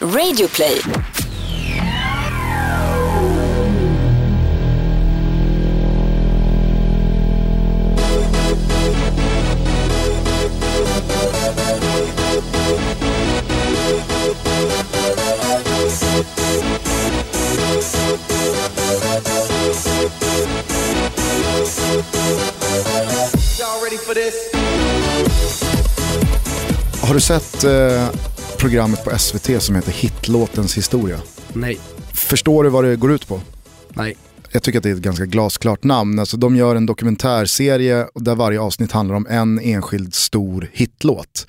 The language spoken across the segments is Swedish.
Radioplay. Har du sett eh, programmet på SVT som heter Hitlåtens historia? Nej. Förstår du vad det går ut på? Nej. Jag tycker att det är ett ganska glasklart namn. Alltså, de gör en dokumentärserie där varje avsnitt handlar om en enskild stor hitlåt.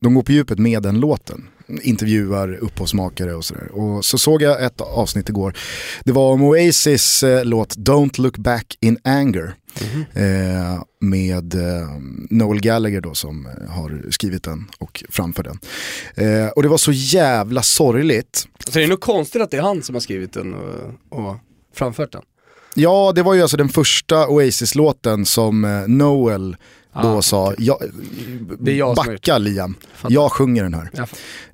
De går på djupet med den låten. Intervjuar upphovsmakare och sådär. Och så såg jag ett avsnitt igår. Det var om Oasis eh, låt Don't look back in anger. Eh, med eh, Noel Gallagher då som har skrivit den och framför den. Eh, och det var så jävla sorgligt. Så det är nog konstigt att det är han som har skrivit den och, och framfört den. Ja, det var ju alltså den första Oasis-låten som eh, Noel då Ah, sa, jag, jag backa Liam, Fattar. jag sjunger den här. Ja.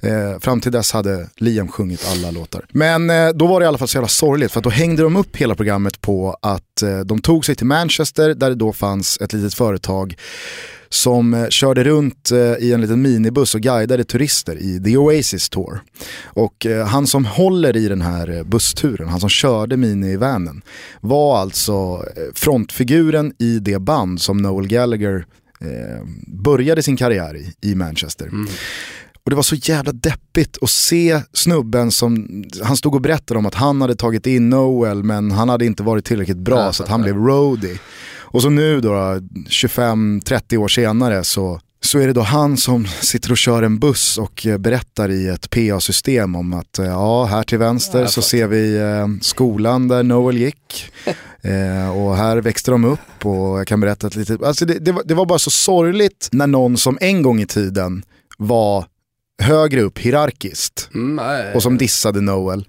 Eh, fram till dess hade Liam sjungit alla låtar. Men eh, då var det i alla fall så jävla sorgligt för att då hängde de upp hela programmet på att eh, de tog sig till Manchester där det då fanns ett litet företag som eh, körde runt eh, i en liten minibuss och guidade turister i The Oasis Tour. Och eh, han som håller i den här bussturen, han som körde minivanen, var alltså frontfiguren i det band som Noel Gallagher eh, började sin karriär i, i Manchester. Och det var så jävla deppigt att se snubben som, han stod och berättade om att han hade tagit in Noel men han hade inte varit tillräckligt bra Ja, så att han ja. blev roadie. Och så nu då, 25-30 år senare så, så är det då han som sitter och kör en buss och eh, berättar i ett PA-system om att eh, ja, här till vänster så ser vi eh, skolan där Noel gick. Eh, och här växte de upp och jag kan berätta ett litet, alltså det, det, var, det var bara så sorgligt när någon som en gång i tiden var högre upp hierarkiskt. Mm, och som dissade Noel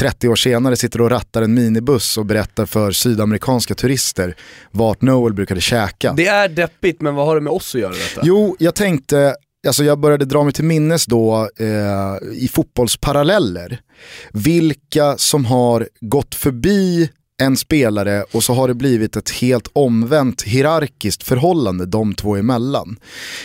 30 år senare sitter och rattar en minibuss och berättar för sydamerikanska turister vart Noel brukade käka. Det är deppigt, men vad har det med oss att göra detta? Jo, jag tänkte, alltså jag började dra mig till minnes då eh, i fotbollsparalleller, vilka som har gått förbi en spelare och så har det blivit ett helt omvänt hierarkiskt förhållande de två emellan.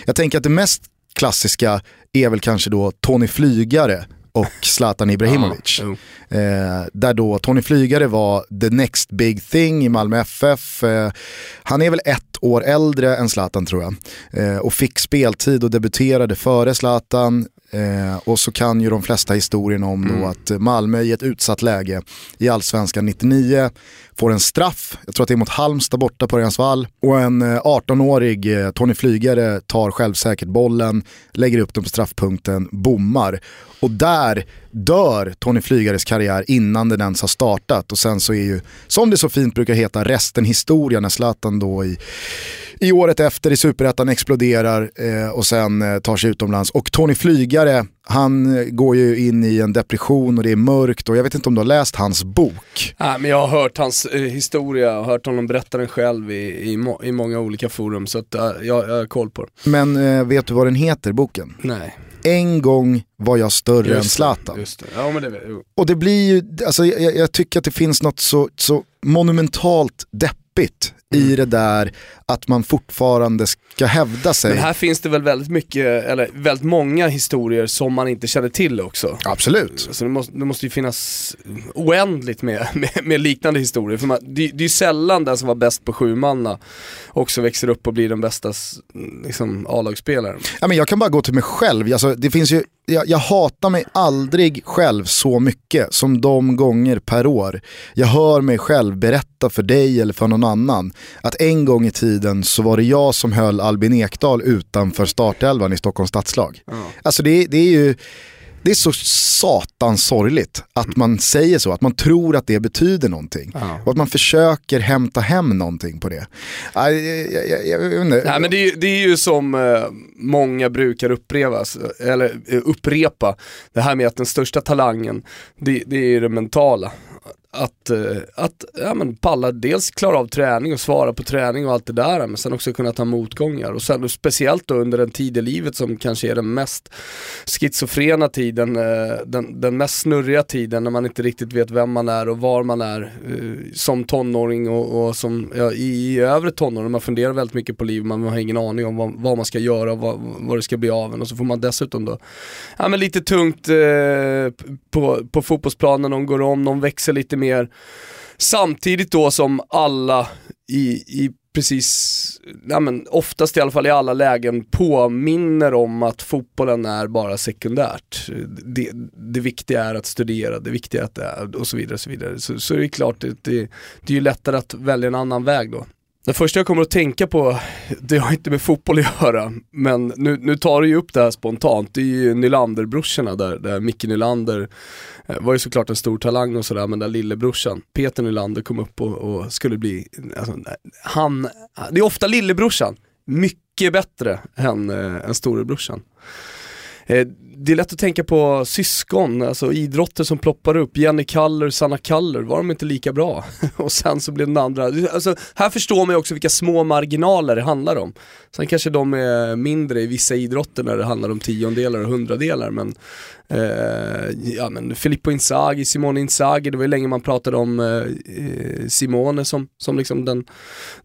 Jag tänker att det mest klassiska är väl kanske då Tony Flygare och Zlatan Ibrahimovic. Jo. Eh, där då Tony Flygare var the next big thing i Malmö FF. Eh, han är väl ett år äldre än Zlatan tror jag. Eh, och fick speltid och debuterade före Zlatan. Eh, och så kan ju de flesta historien om då att Malmö i ett utsatt läge i Allsvenskan 99 får en straff, jag tror att det är mot Halmstad borta på Örjansvall. Och en eh, 18-årig eh, Tony Flygare tar självsäkert bollen, lägger upp den på straffpunkten, bommar. Och där dör Tony Flygares karriär innan den ens har startat. Och sen så är ju, som det så fint brukar heta, resten historia när Zlatan då i, i året efter i Superettan exploderar eh, och sen eh, tar sig utomlands. Och Tony Flygare, han eh, går ju in i en depression och det är mörkt och jag vet inte om du har läst hans bok. Nej, men jag har hört hans eh, historia och hört honom berätta den själv i, i, må, i många olika forum, så att, eh, jag, jag har koll på det. Men eh, vet du vad den heter, boken? Nej. En gång var jag större än Just det, Zlatan. Det. Ja det. Och det blir ju, alltså jag, jag tycker att det finns något så, så monumentalt deppigt i det där att man fortfarande ska hävda sig. Men här finns det väl väldigt mycket, eller väldigt många historier som man inte känner till också. Absolut. Så det måste, det måste ju finnas oändligt med, med, med liknande historier. För man, det, det är ju sällan den som var bäst på sju manna också växer upp och blir den bästa liksom, A-lagsspelaren. Ja, men jag kan bara gå till mig själv. Alltså, det finns ju, jag, jag hatar mig aldrig själv så mycket som de gånger per år jag hör mig själv berätta för dig eller för någon annan att en gång i tiden så var det jag som höll Albin Ekdal utanför startelvan i Stockholms stadslag. Alltså det, det är ju det är så satans sorgligt att man säger så, att man tror att det betyder någonting. Ja. Och att man försöker hämta hem någonting på det. Jag, jag, jag, jag, vet inte. Nej men det är, ju- det är ju som eh, många brukar upprepas, eller eh, upprepa, det här med att den största talangen, det, det är ju det mentala att, eh, att ja, men palla, dels klara av träning och svara på träning och allt det där, men sen också kunna ta motgångar. Och sen speciellt då under en tid i livet som kanske är den mest schizofrena tiden, eh, den, den mest snurriga tiden när man inte riktigt vet vem man är och var man är eh, som tonåring och, och som ja, i, i övre tonåren. Man funderar väldigt mycket på livet, man har ingen aning om vad, vad man ska göra och vad, vad det ska bli av en. Och så får man dessutom då, ja men lite tungt eh, på, på fotbollsplanen, någon går om, någon växer lite mer. Samtidigt då som alla i, i precis, ja men oftast i alla fall i alla lägen påminner om att fotbollen är bara sekundärt. Det, det viktiga är att studera, det viktiga är att det är, och så vidare. Och så vidare. Så, så är det klart, det, det, det är ju lättare att välja en annan väg då. Det första jag kommer att tänka på, det har inte med fotboll att göra, men nu, nu tar du ju upp det här spontant, det är ju Nylander-brorsorna där, där Micke Nylander eh, var ju såklart en stor talang och sådär, men där lillebrorsan, Peter Nylander kom upp och, och skulle bli, alltså, han, det är ofta lillebrorsan, mycket bättre än, äh, än storebrorsan. Eh, det är lätt att tänka på syskon, alltså idrotter som ploppar upp. Jenny Kaller, Sanna Kaller, var de inte lika bra? och sen så blev den andra, alltså, här förstår man ju också vilka små marginaler det handlar om. Sen kanske de är mindre i vissa idrotter när det handlar om tiondelar och hundradelar men Eh, ja men Filippo Inzaghi, Simone Inzaghi, det var ju länge man pratade om eh, eh Simone som, som liksom den,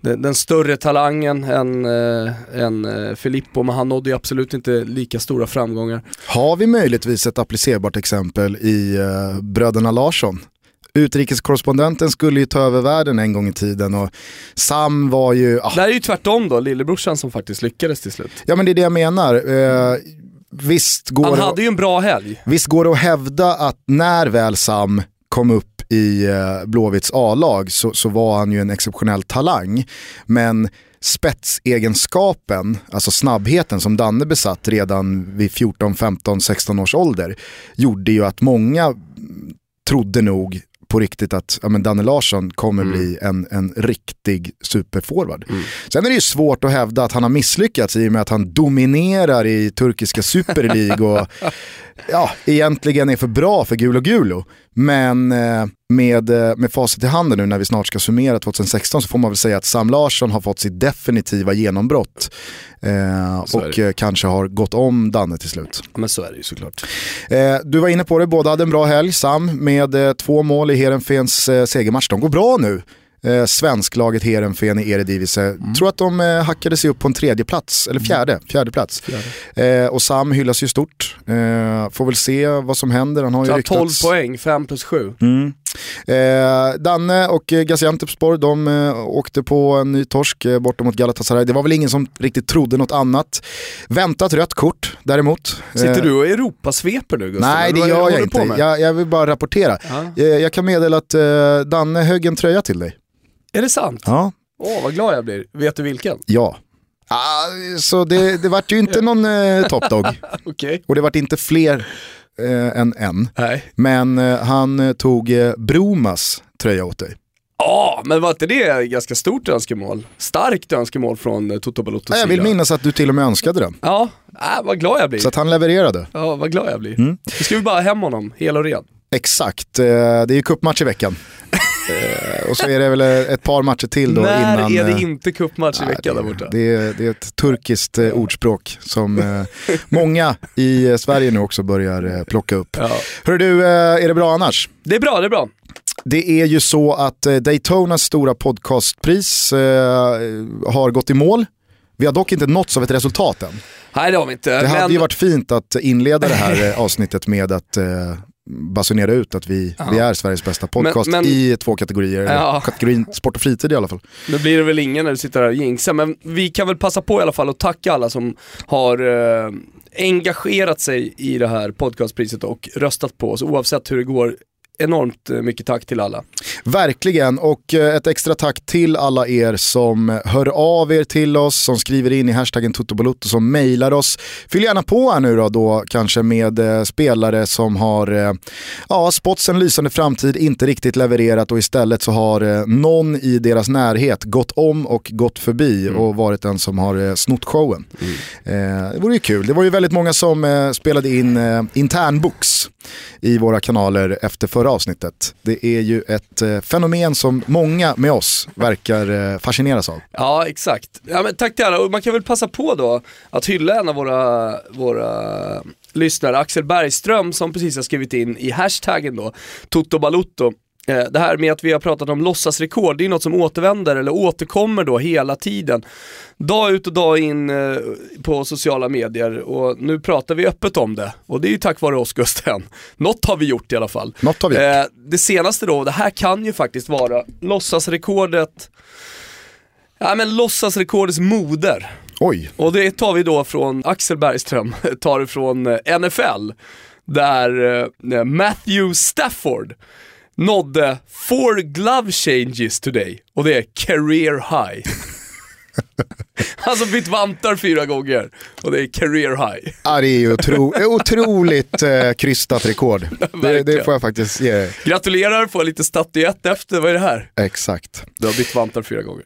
den, den större talangen än, eh, än eh, Filippo, men han nådde ju absolut inte lika stora framgångar. Har vi möjligtvis ett applicerbart exempel i eh, bröderna Larsson? utrikeskorrespondenten skulle ju ta över världen en gång i tiden och Sam var ju... Ah. Det här är ju tvärtom då, lillebrorsan som faktiskt lyckades till slut. Ja men det är det jag menar. Eh, visst går Han hade ju en bra helg. Visst går det att hävda att när väl Sam kom upp i eh, Blåvitts A-lag så, så var han ju en exceptionell talang. Men spetsegenskapen, alltså snabbheten som Danne besatt redan vid 14, 15, 16 års ålder gjorde ju att många trodde nog på riktigt att ja, men Danne Larsson kommer mm. bli en, en riktig superforward. Mm. Sen är det ju svårt att hävda att han har misslyckats i och med att han dominerar i turkiska Super League och ja, egentligen är för bra för Gulo Gulo. Men eh, med, eh, med facit i handen nu när vi snart ska summera 2016 så får man väl säga att Sam Larsson har fått sitt definitiva genombrott. Eh, och eh, kanske har gått om Danne till slut. Men så är det ju såklart. Eh, du var inne på det, båda hade en bra helg. Sam med eh, två mål i Heerenveens segermatch. De går bra nu eh, svensklaget Heerenveen i Eredivisie. Mm. Tror att de eh, hackade sig upp på en tredje plats, eller fjärde, mm. fjärde plats. Fjärde. Eh, och Sam hyllas ju stort. Eh, får väl se vad som händer. Han har ju ryktats... 12 poäng, 5 plus 7. Mm. Eh, Danne och Gaziantepspor, de eh, åkte på en ny torsk eh, borta mot Galatasaray. Det var väl ingen som riktigt trodde något annat. Väntat rött kort däremot. Sitter du och Europasveper nu Gustav? Nej det gör jag inte. Jag, jag, vill bara rapportera. Jag, jag, kan meddela att eh, Danne högg en tröja till dig. Är det sant? Ja. Åh, vad glad jag blir. Vet du vilken? Ja. Ah, så det, det vart ju inte någon eh, topdog. okay. Och det vart inte fler eh, än en. Nej. Men eh, han eh, tog eh, Bromas tröja åt dig. Ja, men var inte det ganska stort önskemål? Starkt önskemål från eh, Toto Balottos sida. Jag vill minnas att du till och med önskade den. Ja, äh, vad glad jag blir. Så att han levererade. Ja, vad glad jag blir. Mm. Nu ska vi bara hem honom, hel och ren. Exakt, eh, det är ju cupmatch i veckan. Eh, och så är det väl ett par matcher till då När innan... är det eh, inte cupmatch i veckan där borta? Det är, det är ett turkiskt eh, ordspråk som eh, många i eh, Sverige nu också börjar eh, plocka upp. Ja. Hör du, är det bra annars? Det är bra, det är bra. Det är ju så att Daytonas stora podcastpris har gått i mål. Vi har dock inte nåtts av ett resultat än. Nej det har vi inte. Det men... hade ju varit fint att inleda det här avsnittet med att basunera ut att vi, ja. vi är Sveriges bästa podcast men, men, i två kategorier. Ja. Kategorin sport och fritid i alla fall. Nu blir det väl ingen när du sitter här och jinxar, men vi kan väl passa på i alla fall och tacka alla som har eh, engagerat sig i det här podcastpriset och röstat på oss oavsett hur det går enormt eh, mycket tack till alla. Verkligen, och eh, ett extra tack till alla er som hör av er till oss, som skriver in i hashtaggen Tuttobalutto, som mejlar oss. Fyll gärna på här nu då, då kanske med eh, spelare som har, ja, spots en lysande framtid, inte riktigt levererat och istället så har någon i deras närhet gått om och gått förbi mm. och varit den som har snott showen. Mm. det vore ju kul, det var ju väldigt många som spelade in internbox i våra kanaler efter förra förra avsnittet. Det är ju ett eh, fenomen som många med oss verkar eh, fascineras av. Ja, exakt. Ja, men tack till alla. Och man kan väl passa på då att hylla en av våra, våra lyssnare, Axel Bergström, som precis har skrivit in i hashtaggen då, Toto Balutto. Eh, Det här med att vi har pratat om låtsasrekord, det är något som återvänder eller återkommer då hela tiden. Dag ut och dag in eh, på sociala medier och nu pratar vi öppet om det. Och det är ju tack vare oss Gusten. Något har vi gjort i alla fall. Något har vi gjort. Eh, det senaste då, det här kan ju faktiskt vara låtsasrekordet, ja men låtsasrekordets moder. Oj, Och det tar vi då från Axel Bergström, tar det från NFL, där Matthew Stafford nådde four glove changes today, och det är career high. alltså bytt vantar fyra gånger, och det är career high. ja, det är ju otro, otroligt eh, krystat rekord. Det, det får jag faktiskt ge. Gratulerar, får lite statyett efter, vad är det här? Exakt. Du har bytt vantar fyra gånger.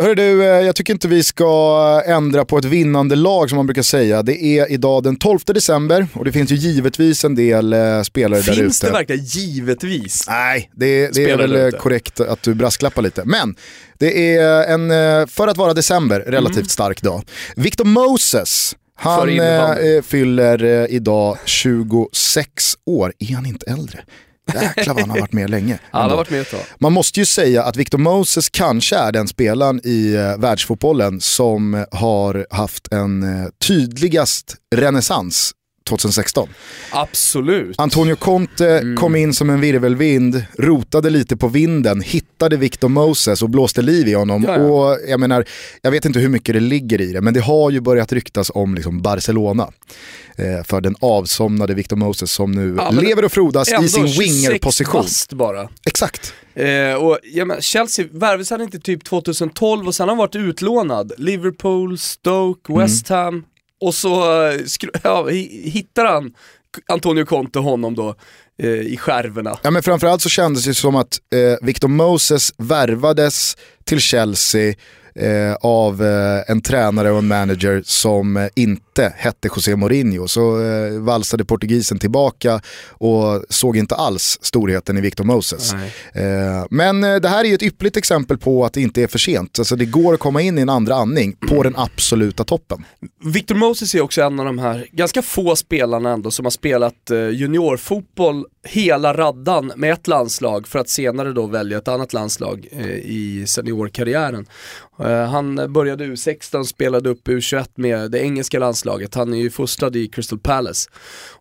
Hörru du, eh, jag tycker inte vi ska ändra på ett vinnande lag som man brukar säga. Det är idag den 12 december och det finns ju givetvis en del eh, spelare där ute. Finns det verkligen givetvis? Nej, det, det är väl eh, korrekt att du brasklappar lite. Men det är en, eh, för att vara december, relativt Mm. stark dag. Victor Moses, han eh, fyller eh, idag 26 år. Är han inte äldre? Jäklar vad han har varit med länge. Alla har varit med ett tag. Man måste ju säga att Victor Moses kanske är den spelaren i eh, världsfotbollen som har haft en eh, tydligast renässans 2016. Absolut. Antonio Conte Mm. kom in som en virvelvind, rotade lite på vinden, hittade Victor Moses och blåste liv i honom. Ja, ja. Och jag menar, jag vet inte hur mycket det ligger i det, men det har ju börjat ryktas om liksom Barcelona. Eh, för den avsomnade Victor Moses som nu Ja, lever och frodas i sin 26 winger-position. bara. Exakt. Eh, och, ja, men Chelsea värvades han inte typ 2012 och sen har han varit utlånad. Liverpool, Stoke, Mm. West Ham. Och så eh, ja, hittar han Antonio Conte honom då eh, i skärvorna. Ja, men framförallt så kändes det som att eh, Victor Moses värvades till Chelsea eh, av eh, en tränare och en manager som eh, inte hette José Mourinho. Så eh, valsade portugisen tillbaka och såg inte alls storheten i Victor Moses. Eh, men eh, det här är ju ett yppligt exempel på att det inte är för sent. Alltså det går att komma in i en andra andning på den absoluta toppen. Victor Moses är också en av de här ganska få spelarna ändå som har spelat juniorfotboll hela raddan med ett landslag för att senare då välja ett annat landslag eh, i seniorkarriären. Eh, han började U16, spelade upp U21 med det engelska landslaget. Han är ju fostrad i Crystal Palace.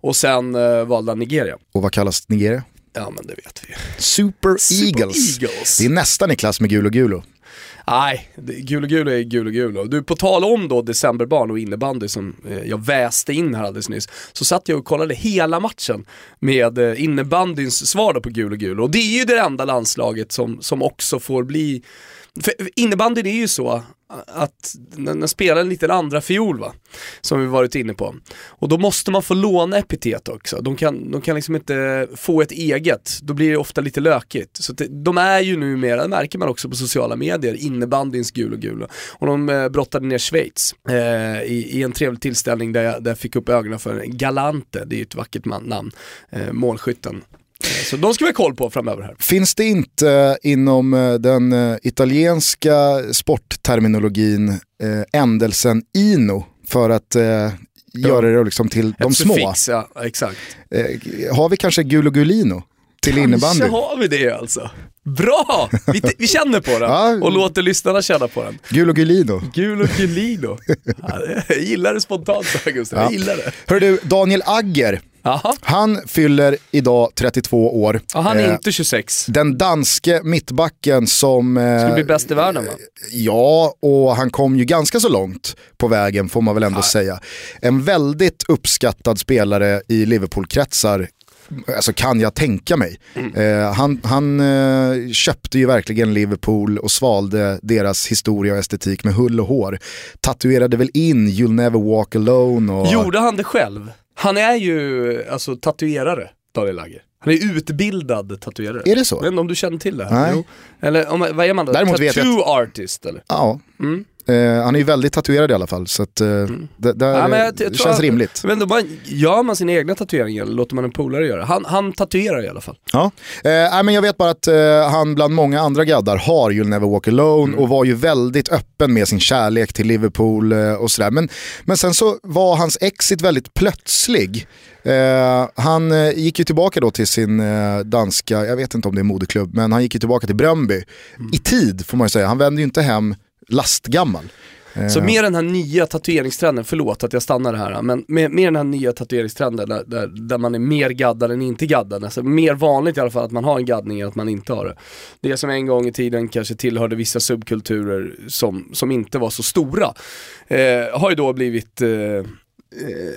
Och sen eh, valde han Nigeria. Och vad kallas Nigeria? Ja men det vet vi. Super, Super Eagles. Eagles. Det är nästan i klass med Gulo Gulo. Nej, gul och gul är gul och gul. Och Du, på tal om då decemberbarn och innebandy som eh, jag väste in här alldeles nyss, så satt jag och kollade hela matchen med eh, innebandyns svar då på gul och gul. Och det är ju det enda landslaget som, som också får bli för innebandyn är ju så att den den spelar en liten andra fiol va, som vi varit inne på. Och då måste man få låna epitet också. De kan, de kan liksom inte få ett eget, då blir det ofta lite lökigt. Så att det, de är ju numera, det märker man också på sociala medier, innebandyns gul och gul. Och de eh, brottade ner Schweiz eh, i, i en trevlig tillställning där jag, där jag fick upp ögonen för Galante, det är ju ett vackert man, namn, eh, målskytten. Eh, Så de ska vi ha koll på framöver här. Finns det inte eh, inom eh, den italienska sportterminologin eh, ändelsen ino för att eh, göra det liksom till de Ett små? suffix, ja, exakt. Eh, har vi kanske Gulo Gulino till innebandy? Kanske har vi det alltså. Bra! Vi, vi känner på den Ja. och låter lyssnarna känna på den. Gulo Gulino. Gul och Gulino. Ja, jag gillar det spontant här, Gustav, jag Ja. gillar det. Hör du, Daniel Agger, Jaha, han fyller idag 32 år. ja, han är Eh, inte 26. Den danske mittbacken som... eh, Skulle bli bäst i världen va? Ja, och han kom ju ganska så långt på vägen får man väl ändå säga. En väldigt uppskattad spelare i Liverpool-kretsar, alltså kan jag tänka mig. Eh, han han eh, köpte ju verkligen Liverpool och svalde deras historia och estetik med hull och hår. Tatuerade väl in “You'll never walk alone” och... Gjorde han det själv? Han är ju alltså tatuerare, Daniel Lagger. Han är utbildad tatuerare. Är det så? Jag vet inte om du känner till det? Nej. Jo. Eller om, vad är man då? Däremot vet jag Tattoo artist eller? Ja, Mm. Eh, han är ju väldigt tatuerad i alla fall, så att, eh, mm. det, där, ja, jag, jag det känns att, rimligt. Men då man, gör man sina egna tatueringar eller låter man en polare göra? Han, han tatuerar i alla fall. Ja, eh, men jag vet bara att eh, han bland många andra gaddar har You'll Never Walk Alone mm. och var ju väldigt öppen med sin kärlek till Liverpool eh, och sådär. Men, men sen så var hans exit väldigt plötslig. Eh, han eh, gick ju tillbaka då till sin eh, danska, jag vet inte om det är moderklubb, men han gick ju tillbaka till Bröndby mm. i tid får man ju säga. Han vände ju inte hem lastgammal. Så med den här nya tatueringstrenden, förlåt att jag stannar här, men med, med den här nya tatueringstrenden där, där, där, man är mer gaddad än inte gaddad, alltså mer vanligt i alla fall att man har en gaddning än att man inte har det. Det som en gång i tiden kanske tillhörde vissa subkulturer som, som inte var så stora, eh, har ju då blivit eh, eh,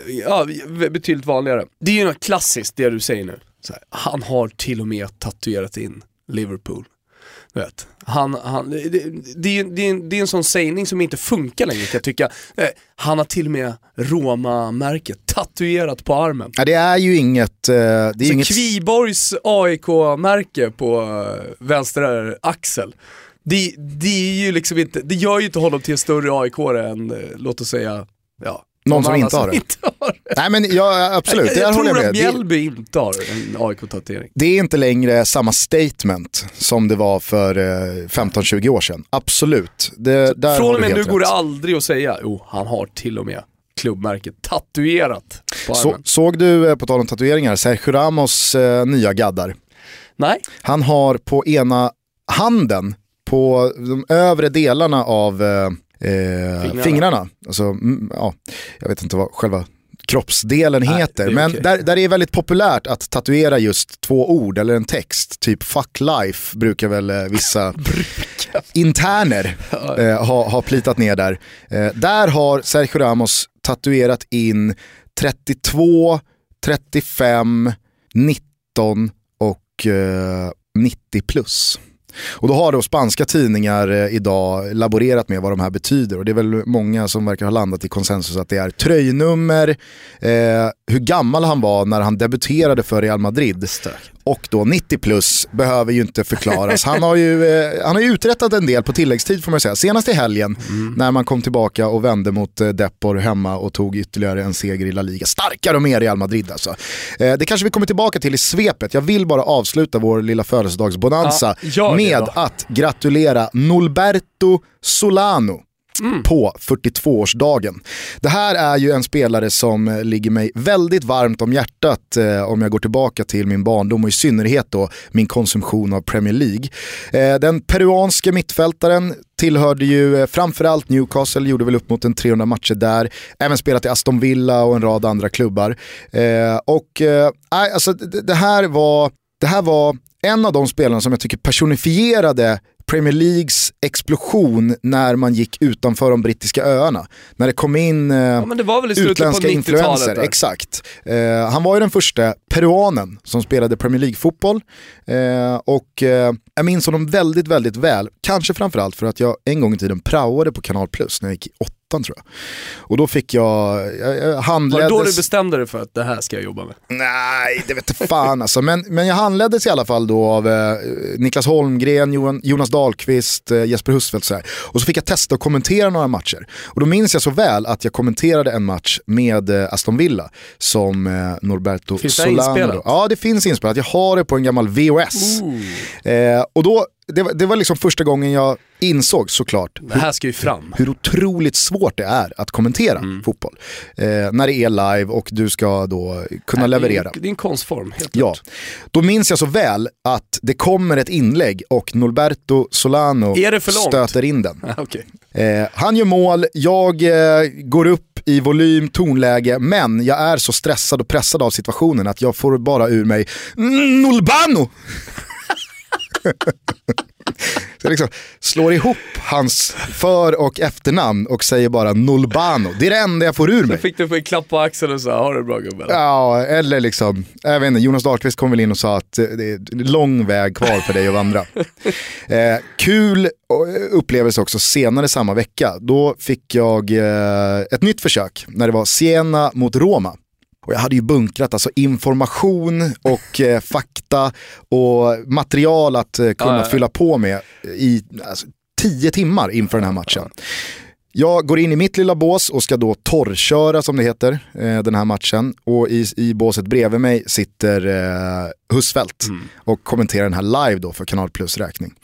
ja, betydligt vanligare. Det är ju något klassiskt det du säger nu. Här, han har till och med tatuerat in Liverpool. Vet. Han, han, det, det, det, är, det, är en, sån sägning som inte funkar längre kan jag tycka. Eh, han har till och med Roma-märket tatuerat på armen. Ja, det är ju inget... Eh, det är Så inget... Kviborgs AIK-märke på eh, vänster axel. Det, det, är ju liksom inte, det gör ju inte honom till en större aik än, låt oss säga, ja, någon som inte har, det. inte har det. Nej men ja, absolut, jag, jag, jag tror att Mjällby inte har en AIK-tatuering. Det är inte längre samma statement som det var för eh, 15-20 år sedan. Absolut. Det, där Från och med nu går det aldrig att säga, jo han har till och med klubbmärket tatuerat på Så, såg du, eh, på tal om tatueringar, Sergio Ramos eh, nya gaddar? Nej. Han har på ena handen, på de övre delarna av eh, fingrarna. fingrarna. Alltså, mm, ja, jag vet inte vad själva kroppsdelen Nej, heter. Men okay. där, där är det väldigt populärt att tatuera just två ord eller en text. Typ fuck life brukar väl eh, vissa interner eh, ha, ha plitat ner där. Eh, där har Sergio Ramos tatuerat in 32, 35, 19 och eh, 90 plus. Och då har då spanska tidningar eh, idag laborerat med vad de här betyder och det är väl många som verkar ha landat i konsensus att det är tröjnummer, eh, hur gammal han var när han debuterade för Real Madrid. Stök och då 90 plus behöver ju inte förklaras. Han har ju, eh, han har ju uträttat en del på tilläggstid får man säga. Senast i helgen mm. när man kom tillbaka och vände mot eh, Depor hemma och tog ytterligare en seger i La Liga. Starkare och mer Real Madrid alltså. Eh, det kanske vi kommer tillbaka till i svepet. Jag vill bara avsluta vår lilla födelsedagsbonanza ja, med att gratulera Nolberto Solano mm. på 42-årsdagen. Det här är ju en spelare som eh, ligger mig väldigt varmt om hjärtat eh, om jag går tillbaka till min barndom och i synnerhet då min konsumtion av Premier League. Eh, den peruanske mittfältaren tillhörde ju eh, framförallt Newcastle, gjorde väl upp mot en 300 matcher där. Även spelat i Aston Villa och en rad andra klubbar. Eh, och eh, alltså, det, det, här var, det här var en av de spelarna som jag tycker personifierade Premier Leagues explosion när man gick utanför de brittiska öarna. När det kom in eh, ja, det var väl i utländska på influenser. Exakt. Eh, han var ju den första peruanen som spelade Premier League-fotboll. Eh, och eh, jag minns honom väldigt, väldigt väl. Kanske framförallt för att jag en gång i tiden praoade på Kanal Plus när jag gick i åttan tror jag. Och då fick jag, jag, jag handleddes... Var det då du bestämde dig för att det här ska jag jobba med? Nej, det vet fan alltså. Men, men jag handleddes i alla fall då av eh, Niklas Holmgren, Johan, Jonas Dahlqvist, eh, Jesper Husfeldt så här. Och så fick jag testa att kommentera några matcher. Och då minns jag så väl att jag kommenterade en match med eh, Aston Villa som eh, Norberto finns Solano. Finns det inspelat? Ja, det finns inspelat. Jag har det på en gammal VHS. Eh, och då det, var, det var liksom första gången jag insåg såklart det här ska ju fram. hur otroligt svårt det är att kommentera mm. fotboll. Eh, när det är live och du ska då kunna Nej, leverera. Det är, en konstform. Helt ja. Då minns jag så väl att det kommer ett inlägg och Norberto Solano stöter in den. okay. eh, han gör mål, jag eh, går upp i volym, tonläge, men jag är så stressad och pressad av situationen att jag får bara ur mig Nolbano! Så liksom slår ihop hans för och efternamn och säger bara Nolbano. Det är det enda jag får ur mig. Så fick du få en klapp på axeln och sa har du bra gubbe? Ja, eller liksom, jag vet inte, Jonas Dahlqvist kom väl in och sa att det är lång väg kvar för dig att vandra. eh, kul upplevelse också senare samma vecka. Då fick jag eh, ett nytt försök när det var Siena mot Roma. Och jag hade ju bunkrat alltså information och eh, fakta och material att eh, kunna ja, fylla på med i alltså, tio timmar inför den här matchen. Jag går in i mitt lilla bås och ska då torrköra som det heter eh, den här matchen. Och i, i båset bredvid mig sitter eh, Husfeldt mm. och kommenterar den här live då för Kanal Plus räkning.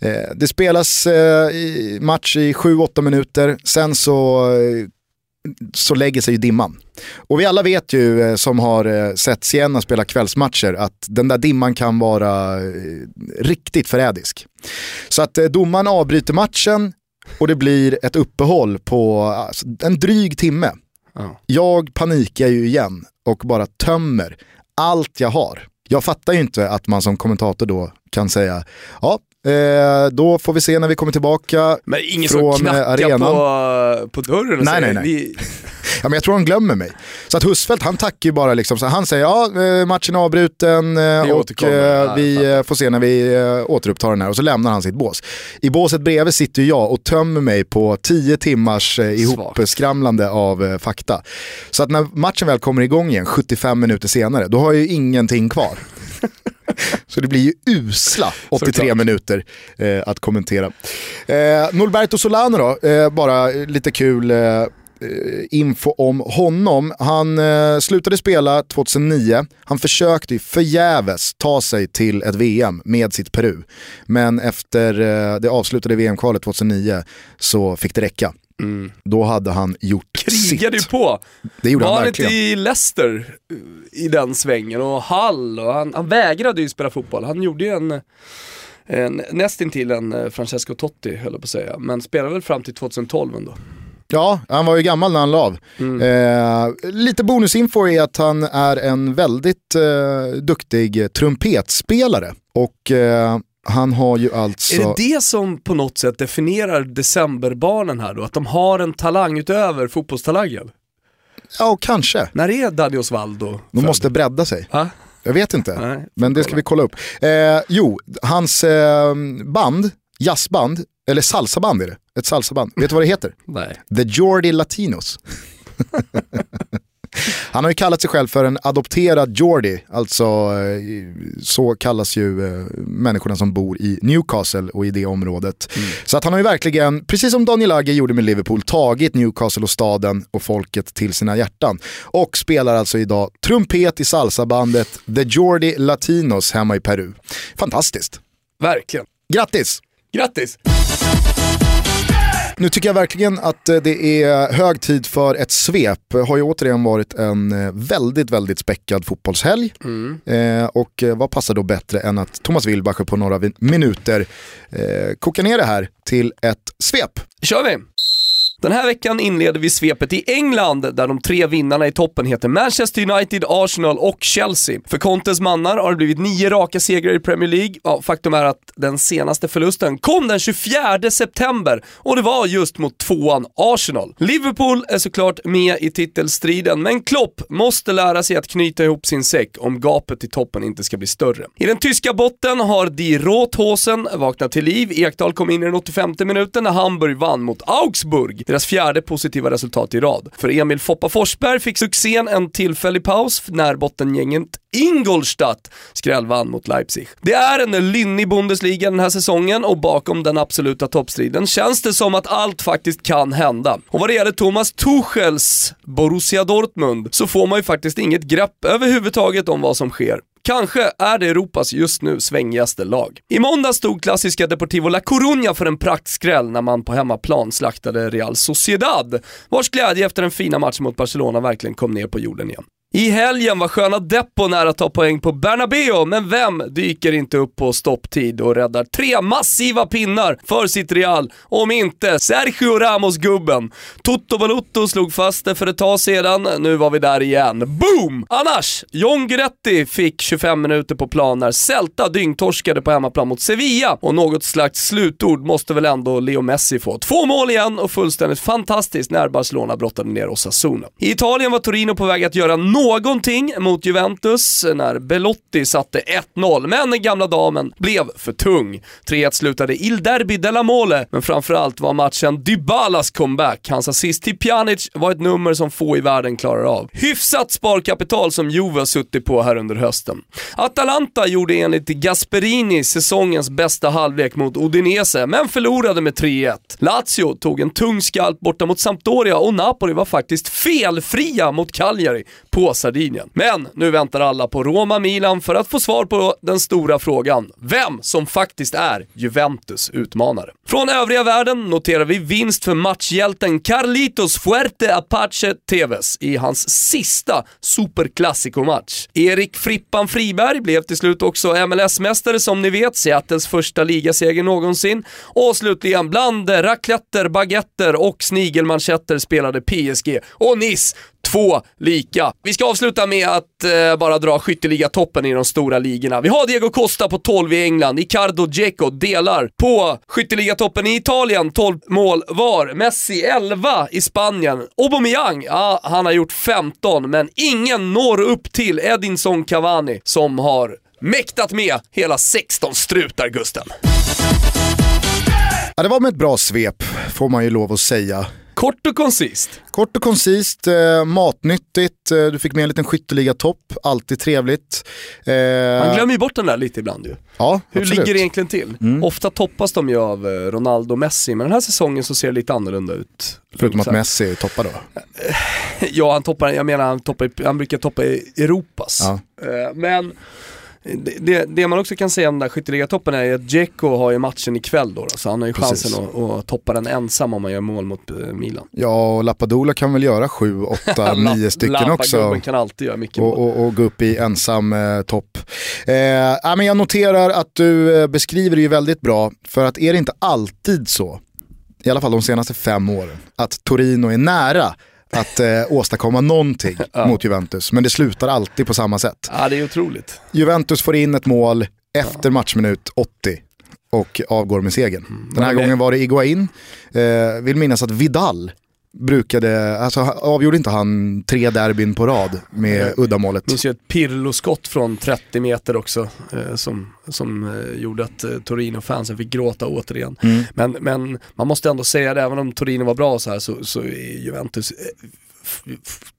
Eh, det spelas eh, match i 7-8 minuter, sen så eh, så lägger sig ju dimman. Och vi alla vet ju eh, som har eh, sett Siena spela kvällsmatcher att den där dimman kan vara eh, riktigt förrädisk. Så att domaren avbryter matchen och det blir ett uppehåll på alltså, en dryg timme. Ja. Jag panikar ju igen och bara tömmer allt jag har. Jag fattar ju inte att man som kommentator då kan säga, ja Eh, då får vi se när vi kommer tillbaka Men ingen från som knackar arenan. På, på dörren och nej, säger nej, nej. Vi... ja, men jag tror han glömmer mig. Så att Husfeldt han tackar ju bara liksom, så han säger ja eh, matchen är avbruten eh, och eh, vi får se när vi återupptar den här och så lämnar han sitt bås. I båset bredvid sitter jag och tömmer mig på tio timmars ihopskramlande av fakta. Så att när matchen väl kommer igång igen 75 minuter senare, då har jag ju ingenting kvar. Så det blir ju usla 83 Såklart. minuter eh, att kommentera. Eh, Norberto Solano då, eh, bara lite kul eh, info om honom. Han eh, slutade spela 2009, han försökte förgäves ta sig till ett VM med sitt Peru. Men efter eh, det avslutade VM-kvalet 2009 så fick det räcka. Mm. Då hade han gjort Krigade sitt. ju på. Det gjorde Var han verkligen. inte i Leicester i den svängen och Hall och han, han vägrade ju spela fotboll. Han gjorde ju en, en nästintill en eh, Francesco Totti höll jag på att säga, men spelade väl fram till 2012 ändå. Ja, han var ju gammal när han la av. Mm. Eh, lite bonusinfo är att han är en väldigt eh, duktig trumpetspelare. Och eh, han har ju alltså... Är det det som på något sätt definierar decemberbarnen här då? Att de har en talang utöver fotbollstalangen? Ja, kanske. När är Daddy Osvaldo De måste bredda sig. Ha? Jag vet inte, Nej, men det ska vi kolla upp. Eh, jo, hans eh, band, jazzband, eller salsaband är det. Ett salsaband. Vet du vad det heter? Nej. The Jordi Latinos. Han har ju kallat sig själv för en adopterad Geordie, alltså eh, så kallas ju eh, människorna som bor i Newcastle och i det området. Mm. Så att han har ju verkligen, precis som Daniel Agger gjorde med Liverpool, tagit Newcastle och staden och folket till sina hjärtan. Och spelar alltså idag trumpet i salsabandet The Geordie Latinos hemma i Peru. Fantastiskt. Verkligen. Grattis! Grattis! Nu tycker jag verkligen att eh, det är hög tid för ett svep. Det har ju återigen varit en eh, väldigt, väldigt späckad fotbollshelg. Mm. Eh, och vad passar då bättre än att Thomas Wilbacher på några minuter eh, kokar ner det här till ett svep. kör vi! Den här veckan inleder vi svepet i England där de tre vinnarna i toppen heter Manchester United, Arsenal och Chelsea. För Contes mannar har det blivit nio raka segrar i Premier League. Ja, faktum är att den senaste förlusten kom den 24 september och det var just mot tvåan Arsenal. Liverpool är såklart med i titelstriden, men Klopp måste lära sig att knyta ihop sin säck om gapet i toppen inte ska bli större. I den tyska botten har Die Rothosen vaknat till liv. Ekdal kom in i den 85 minuten när Hamburg vann mot Augsburg deras fjärde positiva resultat i rad. För Emil Foppa Forsberg fick succén en tillfällig paus när bottengänget Ingolstadt skrällvann mot Leipzig. Det är en lynnig Bundesliga den här säsongen och bakom den absoluta toppstriden känns det som att allt faktiskt kan hända. Och vad det gäller Thomas Tuchels Borussia Dortmund så får man ju faktiskt inget grepp överhuvudtaget om vad som sker. Kanske är det Europas just nu svängigaste lag. I måndag stod klassiska Deportivo La Coruña för en praktskräll när man på hemmaplan slaktade Real Sociedad, vars glädje efter den fina matchen mot Barcelona verkligen kom ner på jorden igen. I helgen var sköna Deppo nära att ta poäng på Bernabéu, men vem dyker inte upp på stopptid och räddar tre massiva pinnar för sitt Real? Om inte Sergio Ramos-gubben. Toto Balutto slog fast det för ett tag sedan, nu var vi där igen. Boom! Annars, John Guidetti fick 25 minuter på plan när Celta dyngtorskade på hemmaplan mot Sevilla och något slags slutord måste väl ändå Leo Messi få. Två mål igen och fullständigt fantastiskt när Barcelona brottade ner Osasuna. I Italien var Torino på väg att göra något någonting mot Juventus när Belotti satte 1-0, men den gamla damen blev för tung. 3-1 slutade Il Derby della Mole, men framförallt var matchen Dybalas comeback. Hans assist till Pjanic var ett nummer som få i världen klarar av. Hyfsat sparkapital som Juve har suttit på här under hösten. Atalanta gjorde enligt Gasperini säsongens bästa halvlek mot Udinese, men förlorade med 3-1. Lazio tog en tung skalp borta mot Sampdoria och Napoli var faktiskt felfria mot Cagliari på Sardinien. Men nu väntar alla på Roma-Milan för att få svar på den stora frågan. Vem som faktiskt är Juventus utmanare. Från övriga världen noterar vi vinst för matchhjälten Carlitos Fuerte Apache Tevez i hans sista Superclásico-match. Erik Frippan Friberg blev till slut också MLS-mästare som ni vet, Seattles första ligaseger någonsin. Och slutligen, bland racletter, baguetter och snigelmanschetter spelade PSG och Nice två lika. Vi ska avsluta med att eh, bara dra skytteliga-toppen i de stora ligorna. Vi har Diego Costa på 12 i England, Icardo Dzeko delar på skytteliga-toppen i Italien, 12 mål var. Messi 11 i Spanien. Aubameyang, ja, han har gjort 15, men ingen når upp till Edinson Cavani som har mäktat med hela 16 strutar, Gusten. Ja, det var med ett bra svep, får man ju lov att säga. Kort och koncist. Kort och koncist, eh, matnyttigt, eh, du fick med en liten skytteliga topp, alltid trevligt. Eh, Man glömmer ju bort den där lite ibland ju. Ja, Hur absolut. ligger det egentligen till? Mm. Ofta toppas de ju av eh, Ronaldo och Messi, men den här säsongen så ser det lite annorlunda ut. Förutom att Messi toppar då? ja, han toppar, jag menar han, toppar, han brukar toppa i Europas. Ja. Eh, men det, det, man också kan säga om den där skytteligatoppen är att Dzeko har ju matchen ikväll då, så han har ju Precis. chansen att, att toppa den ensam om man gör mål mot eh, Milan. Ja, och Lapadula kan väl göra sju, åtta, nio stycken också. kan alltid göra mycket och, och, och, gå upp i ensam eh, topp. Eh, men jag noterar att du eh, beskriver det ju väldigt bra, för att är det inte alltid så, i alla fall de senaste fem åren, att Torino är nära att eh, åstadkomma någonting ja. mot Juventus. Men det slutar alltid på samma sätt. Ja, det är otroligt. Juventus får in ett mål efter matchminut 80 och avgår med segern. Mm. Den här gången var det Iguain. Eh, vill minnas att Vidal brukade, alltså avgjorde inte han tre derbyn på rad med uddamålet? Det finns ju ett Pirlo-skott från 30 meter också eh, som, som eh, gjorde att eh, Torino-fansen fick gråta återigen. Mm. Men, men man måste ändå säga det, även om Torino var bra så här så, så är Juventus eh,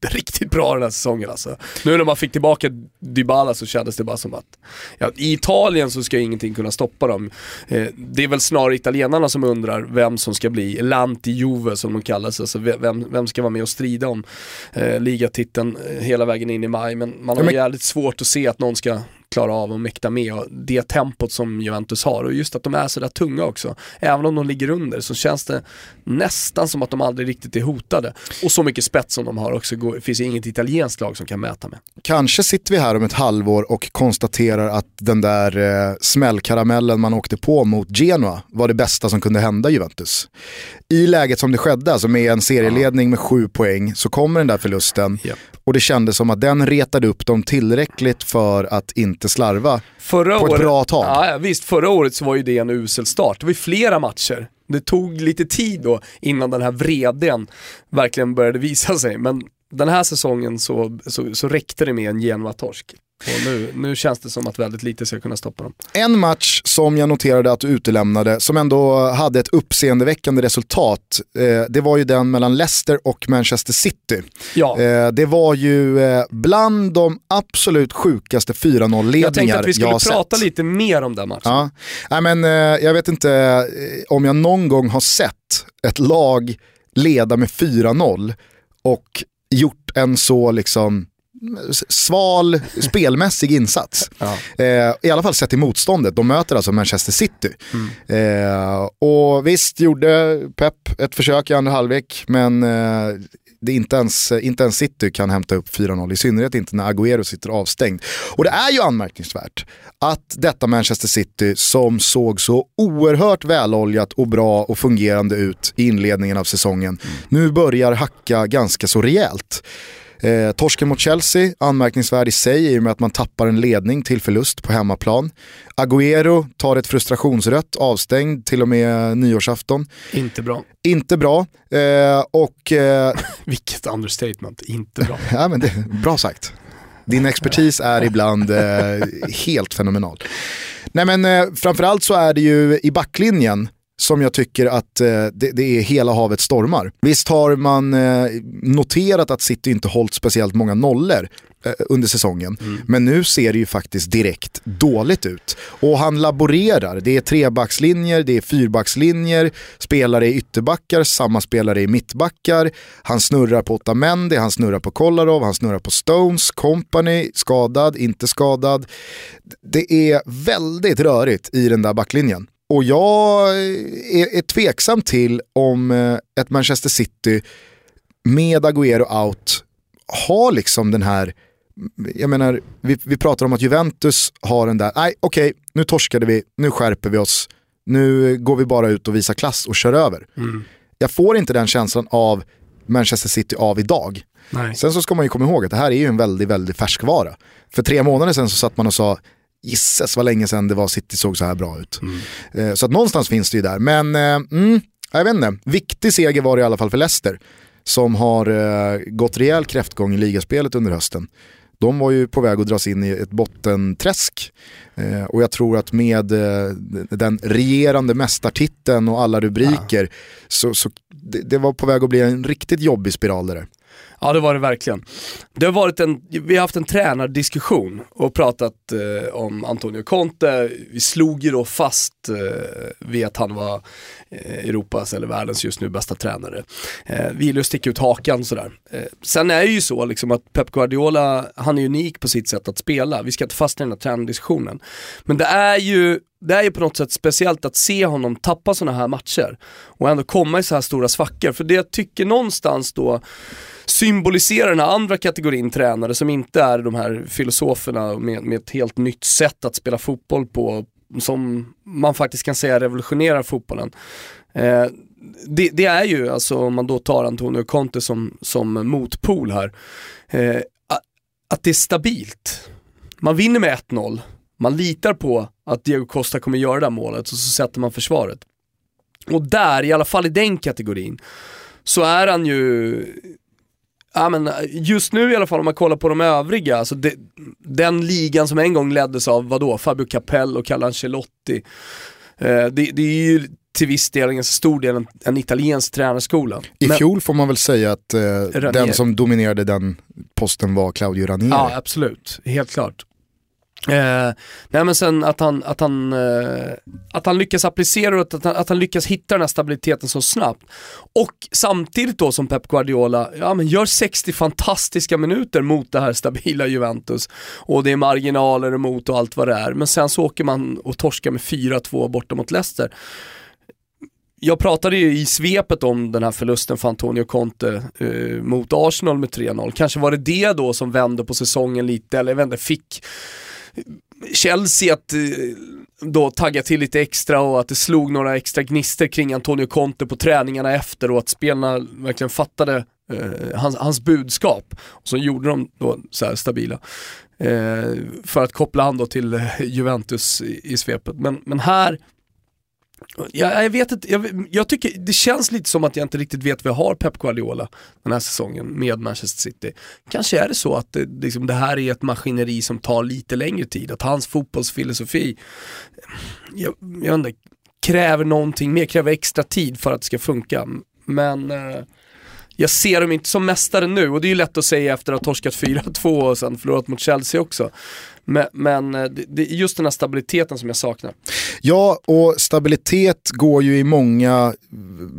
riktigt bra den här säsongen alltså. Nu när man fick tillbaka Dybala så kändes det bara som att, ja, i Italien så ska ingenting kunna stoppa dem. Eh, det är väl snarare italienarna som undrar vem som ska bli Lanti Juve som de kallas, alltså vem, vem ska vara med och strida om eh, ligatiteln eh, hela vägen in i maj. Men man har ja, men... jävligt svårt att se att någon ska klara av att mäkta med det tempot som Juventus har och just att de är sådär tunga också. Även om de ligger under så känns det nästan som att de aldrig riktigt är hotade. Och så mycket spets som de har också, det finns inget italienskt lag som kan mäta med. Kanske sitter vi här om ett halvår och konstaterar att den där eh, smällkaramellen man åkte på mot Genoa var det bästa som kunde hända Juventus. I läget som det skedde, alltså med en serieledning med sju poäng, så kommer den där förlusten. Yep. Och det kändes som att den retade upp dem tillräckligt för att inte slarva förra på ett året, bra tag. Ja, visst, förra året så var ju det en usel start. Det var ju flera matcher. Det tog lite tid då innan den här vreden verkligen började visa sig. Men den här säsongen så, så, så räckte det med en Genoa-torsk. Och nu, nu känns det som att väldigt lite ska kunna stoppa dem. En match som jag noterade att du utelämnade, som ändå hade ett uppseendeväckande resultat, eh, det var ju den mellan Leicester och Manchester City. Ja. Eh, det var ju eh, bland de absolut sjukaste 4-0-ledningar jag Jag tänkte att vi skulle prata sett. lite mer om den matchen. Ja. Nej, men, eh, jag vet inte eh, om jag någon gång har sett ett lag leda med 4-0 och gjort en så liksom sval spelmässig insats. Ja. Eh, I alla fall sett till motståndet. De möter alltså Manchester City. Mm. Eh, och visst gjorde Pep ett försök i andra halvlek, men eh, det inte ens, inte ens City kan hämta upp 4-0, i synnerhet inte när Agüero sitter avstängd. Och det är ju anmärkningsvärt att detta Manchester City som såg så oerhört väloljat och bra och fungerande ut i inledningen av säsongen, mm. nu börjar hacka ganska så rejält. Eh, torsken mot Chelsea, anmärkningsvärd i sig i och med att man tappar en ledning till förlust på hemmaplan. Agüero tar ett frustrationsrött, avstängd till och med nyårsafton. Inte bra. Inte bra. Eh, och, eh, Vilket understatement, inte bra. ja, men det, bra sagt. Din expertis är ibland eh, helt fenomenal. Nej men eh, framförallt så är det ju i backlinjen som jag tycker att eh, det, det, är hela havet stormar. Visst har man eh, noterat att City inte hållit speciellt många nollor eh, under säsongen. Mm. Men nu ser det ju faktiskt direkt dåligt ut. Och han laborerar, det är trebackslinjer, det är fyrbackslinjer, spelare i ytterbackar, samma spelare i mittbackar. Han snurrar på Otamendi, han snurrar på Kolarov, han snurrar på Stones, Company, skadad, inte skadad. Det är väldigt rörigt i den där backlinjen. Och jag är, är tveksam till om eh, ett Manchester City med Agüero out har liksom den här, jag menar, vi, vi pratar om att Juventus har den där, nej okej, okay, nu torskade vi, nu skärper vi oss, nu går vi bara ut och visar klass och kör över. Mm. Jag får inte den känslan av Manchester City av idag. Nej. Sen så ska man ju komma ihåg att det här är ju en väldigt, väldigt färskvara. För tre månader sedan så satt man och sa, Gisses vad länge sedan det var City såg så här bra ut. Mm. Eh, så att någonstans finns det ju där. Men eh, mm, jag vet inte, viktig seger var det i alla fall för Leicester. Som har uh, gått rejäl kräftgång i ligaspelet under hösten. De var ju på väg att dras in i ett bottenträsk. Eh, och jag tror att med eh, den regerande mästartiteln och alla rubriker ja. så, så det, det, var på väg att bli en riktigt jobbig spiral där. Ja det var det verkligen. Det har varit en, vi har haft en tränardiskussion och pratat eh, om Antonio Conte. Vi slog ju då fast eh, vid att han var eh, Europas eller världens just nu bästa tränare. Eh, vi gillar att sticka ut hakan sådär. Eh, sen är det ju så liksom att Pep Guardiola, han är unik på sitt sätt att spela. Vi ska inte fastna i den här tränardiskussionen. Men det är ju det är ju på något sätt speciellt att se honom tappa sådana här matcher och ändå komma i så här stora svackor. För det jag tycker någonstans då symboliserar den här andra kategorin tränare som inte är de här filosoferna med, med ett helt nytt sätt att spela fotboll på som man faktiskt kan säga revolutionerar fotbollen. Eh, det, det, är ju, alltså om man då tar Antonio Conte som, som motpol här, eh, att det är stabilt. Man vinner med 1-0, man litar på att Diego Costa kommer göra det här målet och så sätter man försvaret. Och där, i alla fall i den kategorin, så är han ju Ja, men just nu i alla fall om man kollar på de övriga, alltså det, den ligan som en gång leddes av, vadå, Fabio Capello och Carlo Ancelotti. Eh, det, det, är ju till viss del, en stor del, en, en italiensk tränarskola. I men, fjol får man väl säga att eh, den som dominerade den posten var Claudio Ranieri. Ja, absolut. Helt klart. Eh, nej men sen att han, att han, eh, att han lyckas applicera och att han, att han lyckas hitta den här stabiliteten så snabbt. Och samtidigt då som Pep Guardiola, ja men gör 60 fantastiska minuter mot det här stabila Juventus. Och det är marginaler emot och allt vad det är. Men sen så åker man och torskar med 4-2 borta mot Leicester. Jag pratade ju i svepet om den här förlusten för Antonio Conte eh, mot Arsenal med 3-0. Kanske var det det då som vände på säsongen lite, eller jag vet inte, fick Chelsea att eh, då tagga till lite extra och att det slog några extra gnister kring Antonio Conte på träningarna efter och att spelarna verkligen fattade eh, hans, hans budskap. Och så gjorde de då så här stabila. Eh, för att koppla an då till eh, Juventus i, i svepet. Men, men här jag, jag vet inte, jag, jag, tycker det känns lite som att jag inte riktigt vet vad jag har Pep Guardiola den här säsongen med Manchester City. Kanske är det så att det, liksom, det här är ett maskineri som tar lite längre tid, att hans fotbollsfilosofi, jag, jag inte, kräver någonting mer, kräver extra tid för att det ska funka. Men eh, jag ser dem inte som mästare nu och det är ju lätt att säga efter att ha torskat 4-2 och sen förlorat mot Chelsea också. Men, men eh, det, är just den här stabiliteten som jag saknar. Ja, och stabilitet går ju i många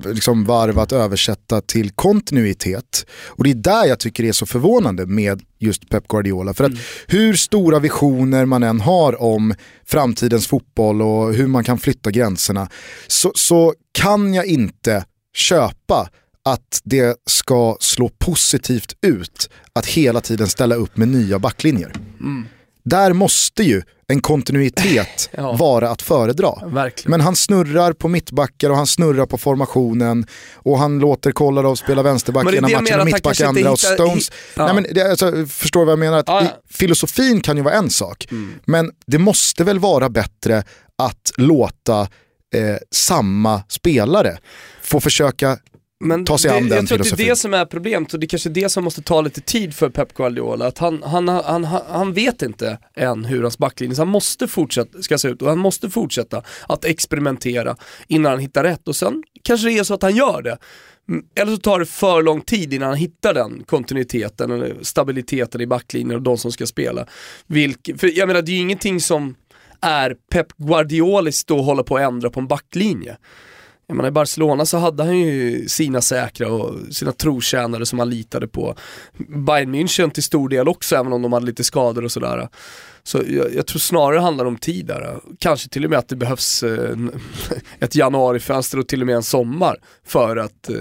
liksom, varv att översätta till kontinuitet. Och det är där jag tycker det är så förvånande med just Pep Guardiola. För att mm. hur stora visioner man än har om framtidens fotboll och hur man kan flytta gränserna så, så kan jag inte köpa att det ska slå positivt ut att hela tiden ställa upp med nya backlinjer. Mm. Där måste ju en kontinuitet Ja. vara att föredra. Verkligen. Men han snurrar på mittbackar och han snurrar på formationen och han låter Kolarov spela vänsterback ena matchen och mittback andra och hittar- Stones. ja. Nej, men det, alltså, förstår vad jag menar? Att Ja, ja. i, filosofin kan ju vara en sak, Mm. men det måste väl vara bättre att låta eh, samma spelare få försöka Men ta sig det, an den jag tror att det är det som är problemet och det är kanske är det som måste ta lite tid för Pep Guardiola. Att han, han, han, han, han vet inte än hur hans backlinje, så han måste fortsätta, ska se ut och han måste fortsätta att experimentera innan han hittar rätt och sen kanske det är så att han gör det. Mm, Eller så tar det för lång tid innan han hittar den kontinuiteten eller stabiliteten i backlinjen och de som ska spela. Vilk, för jag menar det är ju ingenting som är Pep Guardioliskt att hålla på att ändra på en backlinje. Jag menar, I Barcelona så hade han ju sina säkra och sina trotjänare som han litade på. Bayern München till stor del också, även om de hade lite skador och sådär. Så jag, jag tror snarare det handlar om tid där. Kanske till och med att det behövs eh, ett januarifönster och till och med en sommar för att eh,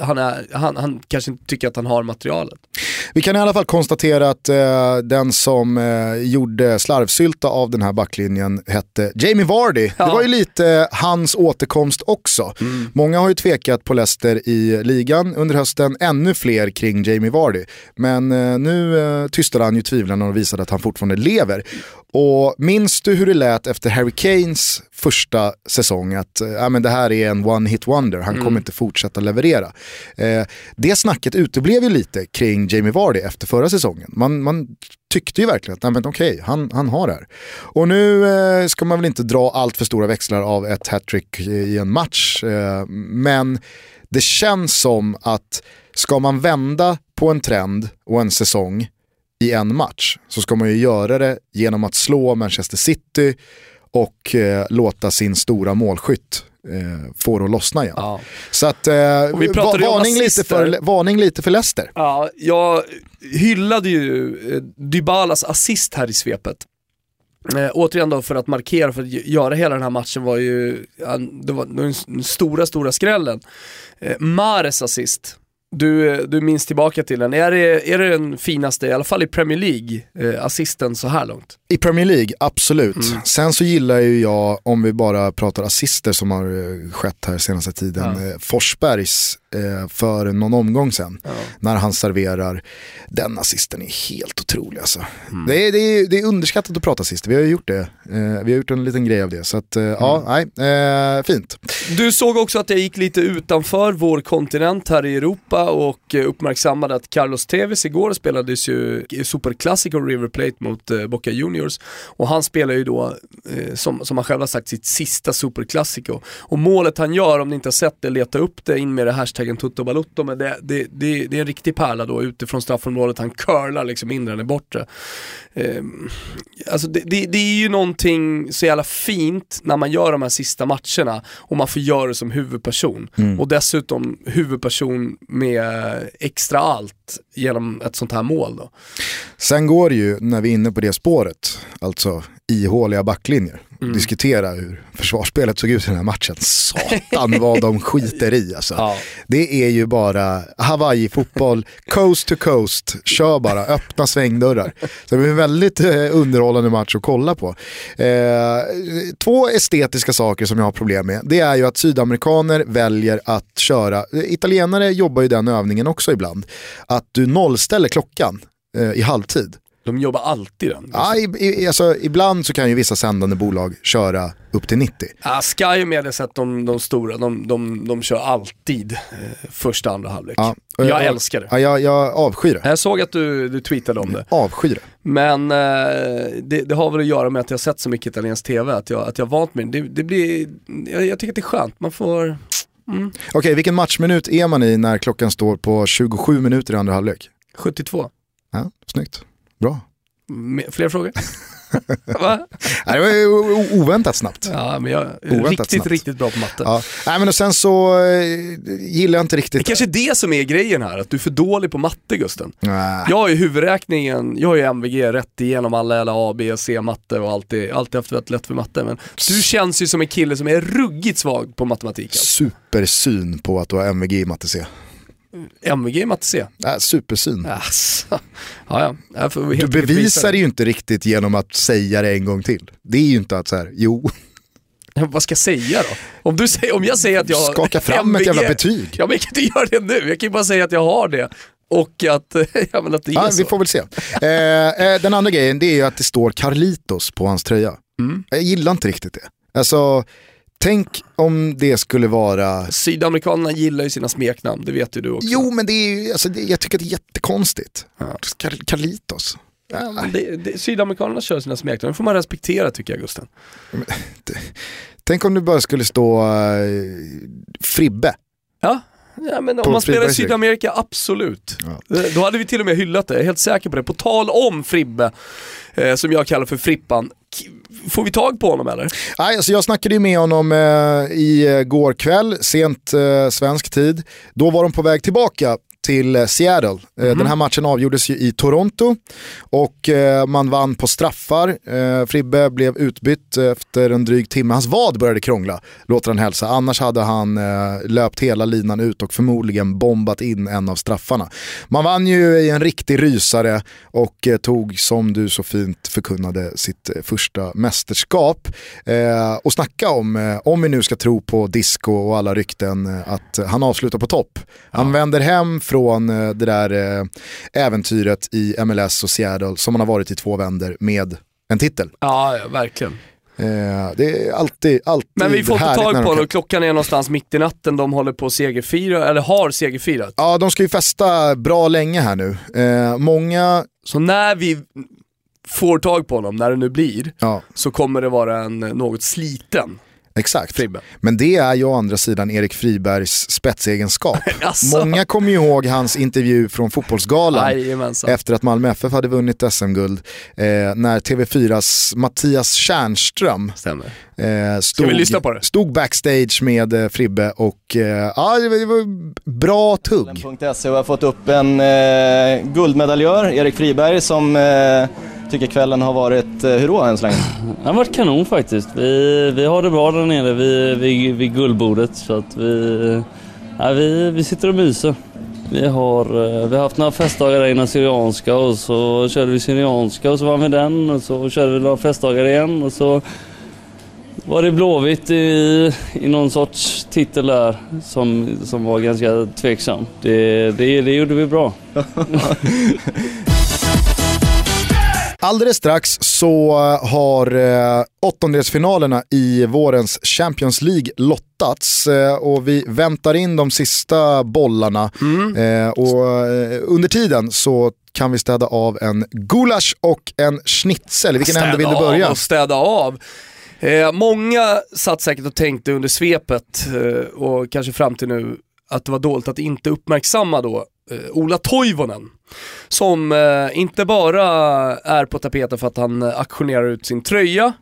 han, är, han, han kanske inte tycker att han har materialet. Vi kan i alla fall konstatera att eh, den som eh, gjorde slarvsylta av den här backlinjen hette Jamie Vardy. Ja. Det var ju lite hans återkomst också. Många har ju tvekat på Leicester i ligan under hösten, ännu fler kring Jamie Vardy. Men eh, nu eh, tystade han ju tvivlarna och visade att han fortfarande lever. Och minns du hur det lät efter Harry Kanes första säsong att ja, men det här är en one hit wonder, han kommer inte fortsätta leverera. Eh, det snacket uteblev ju lite kring Jamie Vardy efter förra säsongen. Man, man tyckte ju verkligen att men okej, han, han har det här. Och nu eh, ska man väl inte dra allt för stora växlar av ett hattrick i en match, eh, men det känns som att ska man vända på en trend och en säsong i en match så ska man ju göra det genom att slå Manchester City och eh, låta sin stora målskytt eh, få det att lossna igen. Ja. Så att, eh, vi om varning, lite för, varning lite för Leicester. Ja, jag hyllade ju eh, Dybalas assist här i svepet. Eh, återigen då för att markera, för att gö- göra hela den här matchen var ju, det var den stora, stora skrällen. Eh, Mares assist, du, du minns tillbaka till den. Är det, är det den finaste, i alla fall i Premier League, eh, assisten så här långt? I Premier League, absolut. Mm. Sen så gillar ju jag, om vi bara pratar assister som har eh, skett här senaste tiden, Ja. eh, Forsbergs för någon omgång sen. Ja. När han serverar, den assisten är helt otrolig alltså. Mm. Det, är, det, är, det är underskattat att prata assister, vi har ju gjort det. Eh, vi har gjort en liten grej av det. Så att, eh, ja, Mm. nej, eh, fint. Du såg också att jag gick lite utanför vår kontinent här i Europa och eh, uppmärksammade att Carlos Tevez igår spelades ju i Superclásico River Plate mot eh, Boca Juniors och han spelar ju då, eh, som, som han själv har sagt, sitt sista Superclásico. Och målet han gör, om ni inte har sett det, leta upp det in med det hashtaggen Toto men det, det, det, det är en riktig pärla då utifrån straffområdet, han curlar liksom in den bortre. Eh, alltså det, det, är ju någonting så jävla fint när man gör de här sista matcherna och man får göra det som huvudperson. Och dessutom huvudperson med extra allt genom ett sånt här mål då. Sen går det ju, när vi är inne på det spåret, alltså ihåliga backlinjer, Mm. diskutera hur försvarsspelet såg ut i den här matchen. Satan vad de skiter i alltså. Ja. Det är ju bara Hawaii-fotboll, coast to coast, kör bara, öppna svängdörrar. Så det blir en väldigt eh, underhållande match att kolla på. Eh, två estetiska saker som jag har problem med, det är ju att sydamerikaner väljer att köra, italienare jobbar ju den övningen också ibland, att du nollställer klockan eh, i halvtid. De jobbar alltid den. Ja, i, i, alltså, ibland så kan ju vissa sändande bolag köra upp till 90. Ja, Sky och Mediaset, de, de stora, de, de, de kör alltid eh, första andra halvlek. Ja, och jag älskar det. Ja, jag, jag avskyr det. Jag såg att du, du tweetade om det. Avskyr det. Men eh, det, det har väl att göra med att jag har sett så mycket italiensk TV, att jag, att jag vant mig. Det, det blir, jag, jag tycker att det är skönt, man får... Mm, Okej, vilken matchminut är man i när klockan står på 27 minuter i andra halvlek? 72. Ja, snyggt. Bra. Fler frågor? Va? Nej, det var oväntat snabbt. Ja, men jag är Oväntat riktigt, snabbt. riktigt bra på matte. Ja. Nej, men och sen så eh, gillar jag inte Det riktigt... kanske är det som är grejen här, att du är för dålig på matte Gusten. Nej. Jag har ju huvudräkningen, jag har ju MVG rätt igenom alla eller A, B, C matte och alltid, alltid haft väldigt lätt för matte. Men du känns ju som en kille som är ruggigt svag på matematik. Supersyn på att du har MVG i matte C. MVG Matte C. Äh, supersyn. Alltså. Ja, ja. Du bevisar det ju inte riktigt genom att säga det en gång till. Det är ju inte att så här, jo. Vad ska jag säga då? Om, du säger, om jag säger att jag har Skaka fram MVG, ett jävla betyg. Ja men jag kan inte göra det nu, jag kan ju bara säga att jag har det. Och att, ja, men att det är Ja, så. vi får väl se. Eh, eh, den andra grejen det är ju att det står Carlitos på hans tröja. Mm. Jag gillar inte riktigt det. Alltså, tänk om det skulle vara... Sydamerikanerna gillar ju sina smeknamn, det vet ju du också. Jo, men det är ju, alltså, det, jag tycker att det är jättekonstigt. Ja. Carlitos. Ja, nej. Det, det, Sydamerikanerna kör sina smeknamn, det får man respektera tycker jag Gusten. Tänk om det bara skulle stå eh, Fribbe. Ja, ja men om man spelar i. Sydamerika, absolut. Ja. Eh, Då hade vi till och med hyllat det, jag är helt säker på det. På tal om Fribbe, eh, som jag kallar för Frippan, får vi tag på honom eller? Nej, alltså jag snackade ju med honom eh, igår eh, kväll, sent eh, svensk tid. Då var de på väg tillbaka till eh, Seattle. Eh, Den här matchen avgjordes ju i Toronto och eh, man vann på straffar. Fribbe blev utbytt efter en dryg timme. Hans vad började krångla, låter han hälsa. Annars hade han löpt hela linan ut och förmodligen bombat in en av straffarna. Man vann ju i en riktig rysare och tog, som du så fint förkunnade, sitt första mästerskap. Och snacka om, om vi nu ska tro på disco och alla rykten, att han avslutar på topp. Han vänder hem från eh, det där eh, äventyret i MLS och Seattle som han har varit i två vänder med en titel. Ja, verkligen. Eh, det är alltid, alltid Men vi får inte tag på det och klockan är någonstans mitt i natten, de håller på att segerfira, eller har segerfirat. Ja, de ska ju festa bra länge här nu. Eh, många, Så när vi får tag på honom, när det nu blir, ja så kommer det vara en något sliten exakt. Fribbe. Men det är ju å andra sidan Erik Fribergs spetsegenskap. Asså. Många kommer ju ihåg hans intervju från Fotbollsgalan efter att Malmö FF hade vunnit SM-guld. Eh, när TV4s Mattias Tjärnström Stämmer. Eh, stod, vi lyssna på det? stod backstage med eh, Fribbe och eh, ja, det var, bra tugg. .se och har fått upp en eh, guldmedaljör, Erik Friberg, som eh, tycker kvällen har varit, eh, hur då än så länge? Det har varit kanon faktiskt. Vi, vi har det bra där nere vid, vid, vid guldbordet så att vi, ja, vi, vi sitter och myser. Vi har, eh, vi har haft några festdagar där innan Syrianska och så körde vi Syrianska och så vann vi den och så körde vi några festdagar igen och så var det Blåvitt i, i någon sorts titel där som, som var ganska tveksam. Det, det, det gjorde vi bra. Alldeles strax så eh, har eh, åttondelsfinalerna i vårens Champions League lottats eh, och vi väntar in de sista bollarna. Eh, och under tiden så kan vi städa av en gulasch och en schnitzel. I vilken ände vill du Städa börja? av och städa av. Eh, många satt säkert och tänkte under svepet eh, och kanske fram till nu att det var dåligt att inte uppmärksamma då eh, Ola Toivonen. Som eh, inte bara är på tapeten för att han eh, auktionerar ut sin tröja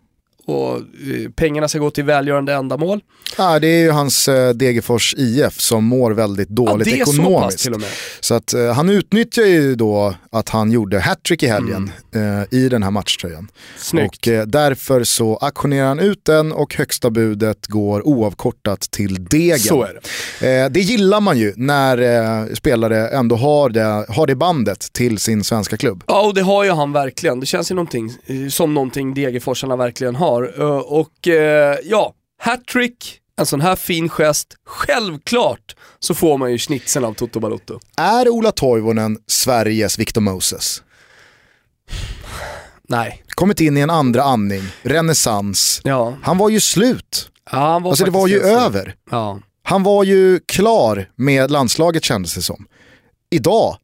och eh, pengarna ska gå till välgörande ändamål. Ah, det är ju hans eh, Degerfors IF som mår väldigt dåligt ja, det är så pass ekonomiskt. Så att eh, han utnyttjar ju då att han gjorde hattrick i helgen eh, i den här matchtröjan. Mm. Snyggt. Och eh, därför så auktionerar han ut den och högsta budet går oavkortat till degen. Så är det. Eh, det gillar man ju när spelare ändå har det, har det bandet till sin svenska klubb. Ja och det har ju han verkligen. Det känns ju någonting, som någonting Degerforsarna verkligen har. Eh, Och eh, ja, hattrick, en sån här fin gest, självklart så får man ju schnitzeln av Toto Balotto. Är Ola Toivonen Sveriges Victor Moses? Nej. Kommit in i en andra andning, renässans. Ja. Han var ju slut. ja han var Alltså det var ju helt över. Ja. Han var ju klar med landslaget kändes det som. Idag,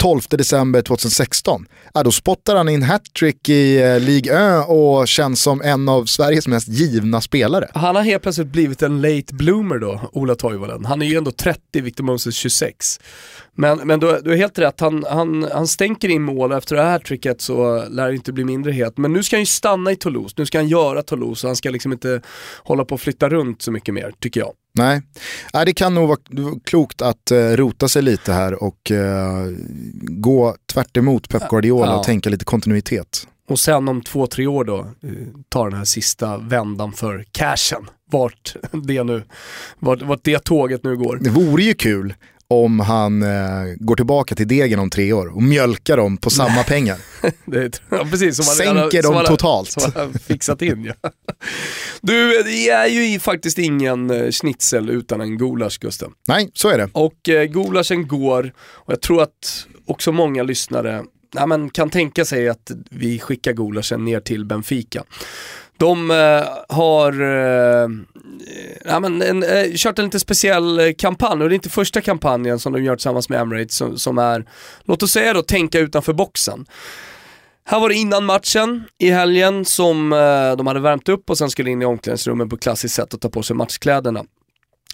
12 december 2016, ja, då spottar han in hattrick i eh, Ligue 1 och känns som en av Sveriges mest givna spelare. Han har helt plötsligt blivit en late bloomer då, Ola Toivonen. Han är ju ändå 30, Victor Moses 26. Men, men du, du är helt rätt, han, han, han stänker in mål efter det här tricket så lär det inte bli mindre het. Men nu ska han ju stanna i Toulouse, nu ska han göra Toulouse och han ska liksom inte hålla på och flytta runt så mycket mer, tycker jag. Nej, Nej det kan nog vara klokt att eh, rota sig lite här och eh, gå tvärt emot Pep Guardiola Ja. och tänka lite kontinuitet. Och sen om två, tre år då, eh, tar den här sista vändan för cashen. Vart det nu, vart, vart det tåget nu går. Det vore ju kul om han eh, går tillbaka till degen om tre år och mjölkar dem på samma pengar. Det, ja, precis, som Sänker som dem totalt. Som har fixat in ja. Du, det är ju faktiskt ingen eh, schnitzel utan en gulasch Gusten. Nej, så är det. Och eh, gulaschen går, och jag tror att också många lyssnare ja, men, kan tänka sig att vi skickar gulaschen ner till Benfica. De eh, har eh, ja, men en, eh, kört en lite speciell kampanj och det är inte första kampanjen som de gör tillsammans med Emirates som, som är, låt oss säga då, tänka utanför boxen. Här var det innan matchen i helgen som de hade värmt upp och sen skulle in i omklädningsrummet på klassiskt sätt och ta på sig matchkläderna.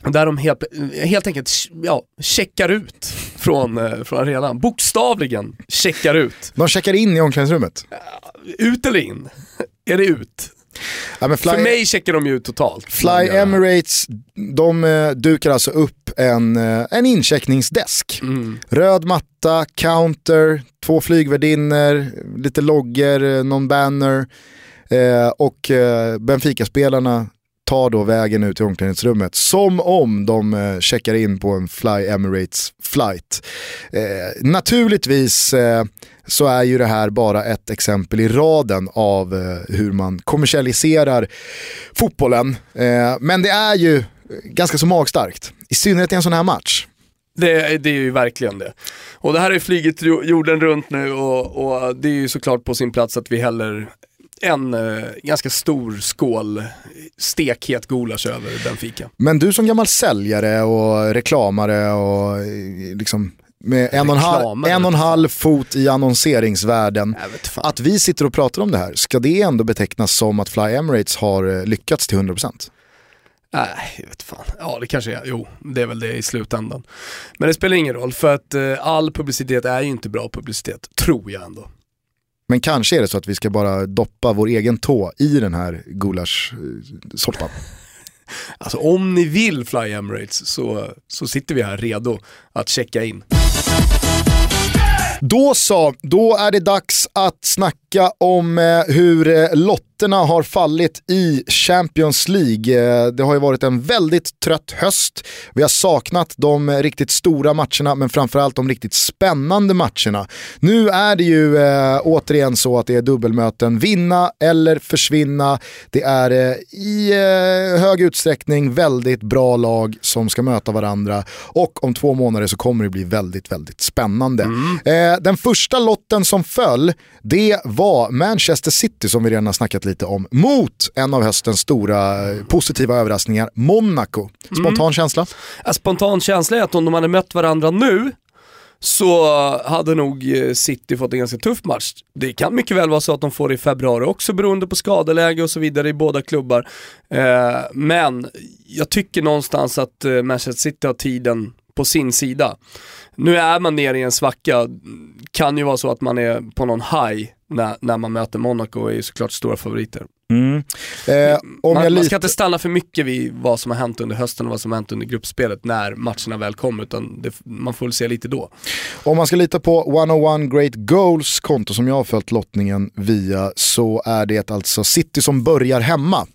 Där de helt, helt enkelt ja, checkar ut från, från arenan. Bokstavligen checkar ut. De checkar in i omklädningsrummet. Ut eller in? Är det ut? Ja, Fly, För mig checkar de ju ut totalt. Fly Emirates, de eh, dukar alltså upp en, eh, en incheckningsdesk. Mm. Röd matta, counter, två flygvärdinnor, lite loggor, eh, någon banner. Eh, och eh, Benfica-spelarna tar då vägen ut i omklädningsrummet som om de eh, checkar in på en Fly Emirates flight. Eh, naturligtvis eh, så är ju det här bara ett exempel i raden av eh, hur man kommersialiserar fotbollen. Eh, men det är ju ganska så magstarkt, i synnerhet i en sån här match. Det, det är ju verkligen det. Och det här är flyget flugit jorden runt nu och, och det är ju såklart på sin plats att vi häller en eh, ganska stor skål stekhet gulasch över Benfica. Men du som gammal säljare och reklamare och eh, liksom med en och, en halv, en och en halv fot i annonseringsvärlden. Att vi sitter och pratar om det här, ska det ändå betecknas som att Fly Emirates har eh, lyckats till 100%? Nej, jag vet fan. Ja, det kanske är. Jo, det är väl det i slutändan. Men det spelar ingen roll för att eh, all publicitet är ju inte bra publicitet, tror jag ändå. Men kanske är det så att vi ska bara doppa vår egen tå i den här gulaschsoppan. Alltså om ni vill Fly Emirates så, så sitter vi här redo att checka in. Då så, då är det dags att snacka om eh, hur eh, lotterna har fallit i Champions League. Eh, det har ju varit en väldigt trött höst. Vi har saknat de riktigt stora matcherna men framförallt de riktigt spännande matcherna. Nu är det ju eh, återigen så att det är dubbelmöten, vinna eller försvinna. Det är eh, i eh, hög utsträckning väldigt bra lag som ska möta varandra och om två månader så kommer det bli väldigt, väldigt spännande. Eh, den första lotten som föll, det var Manchester City som vi redan har snackat lite om, mot en av höstens stora eh, positiva överraskningar, Monaco. Spontan känsla? En spontan känsla är att om de hade mött varandra nu så hade nog eh, City fått en ganska tuff match. Det kan mycket väl vara så att de får det i februari också beroende på skadeläge och så vidare i båda klubbar. Eh, men jag tycker någonstans att Manchester City har tiden på sin sida. Nu är man nere i en svacka, kan ju vara så att man är på någon high när, när man möter Monaco är ju såklart stora favoriter. Eh, om man, man ska inte stanna för mycket vid vad som har hänt under hösten och vad som har hänt under gruppspelet när matcherna väl kommer, utan det, man får väl se lite då. Om man ska lita på 101 Great Goals konto som jag har följt lottningen via så är det alltså City som börjar hemma.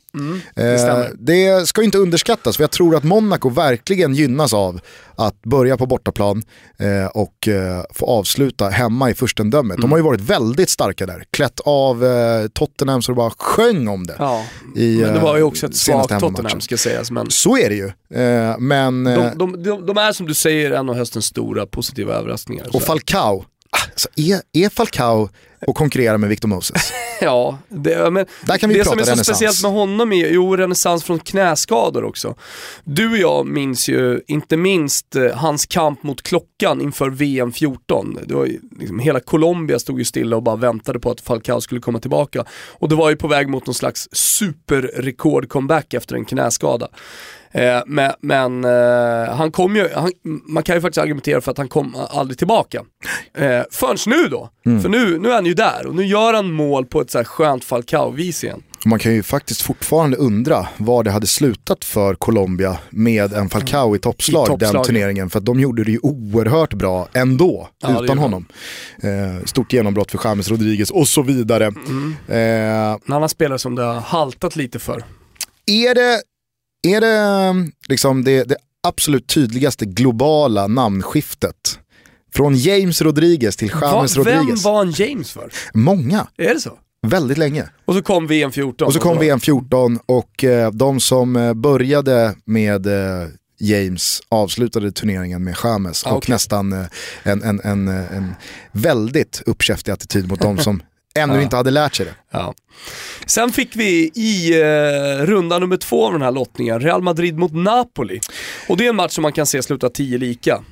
det stämmer. Eh, det ska inte underskattas för jag tror att Monaco verkligen gynnas av att börja på bortaplan eh, och eh, få avsluta hemma i förstendömet. De har ju varit väldigt starka där, klätt av eh, Tottenham så det bara sjöng om det. Ja, I, men det var ju eh, också ett senaste svagt. Tottenham ska sägas, men Så är det ju, eh, men... eh, de, de, de, de är som du säger en av höstens stora positiva överraskningar. och Falcao, alltså, är, är Falcao och konkurrera med Victor Moses? Ja, det, men Där kan vi det prata som är så speciellt med honom är jo, renässans från knäskador också. Du och jag minns ju inte minst eh, hans kamp mot klockan inför VM 14. Det var ju, liksom, hela Colombia stod ju stilla och bara väntade på att Falcao skulle komma tillbaka. Och det var ju på väg mot någon slags superrekord-comeback efter en knäskada. Eh, men men eh, han kom ju, han, man kan ju faktiskt argumentera för att han kom aldrig tillbaka. Eh, förrän nu då. För nu, nu är han ju där och nu gör han mål på ett så här skönt Falcao-vis igen. Man kan ju faktiskt fortfarande undra var det hade slutat för Colombia med en Falcao i toppslag, I toppslag, den turneringen. För att de gjorde det ju oerhört bra ändå, Ja, utan honom. Eh, stort genombrott för James Rodriguez och så vidare. Mm. Eh, En annan spelare som det har haltat lite för. är det, är det liksom det, det absolut tydligaste globala namnskiftet. Från James Rodriguez till James Va, vem Rodriguez. var en James för? Många, Är det så? väldigt länge. Och så kom VM 14. Och så kom VM 14 och eh, de som eh, började med eh, James avslutade turneringen med James Ah, och nästan eh, en, en, en, en väldigt uppkäftig attityd mot de som ännu Ja. inte hade lärt sig det. Ja. Sen fick vi i eh, runda nummer två av den här lottningen, Real Madrid mot Napoli. Och det är en match som man kan se sluta 10 lika.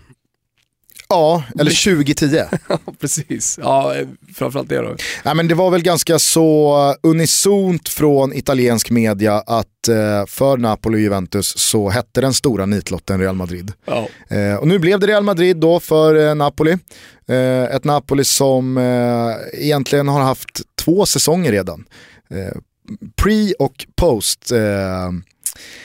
Ja, eller 2010. Ja, precis. Ja, framförallt det då. Nej, men det var väl ganska så unisont från italiensk media att eh, för Napoli och Juventus så hette den stora nitlotten Real Madrid. Ja. Eh, och nu blev det Real Madrid då för eh, Napoli. Ett Napoli som egentligen har haft två säsonger redan. Pre och post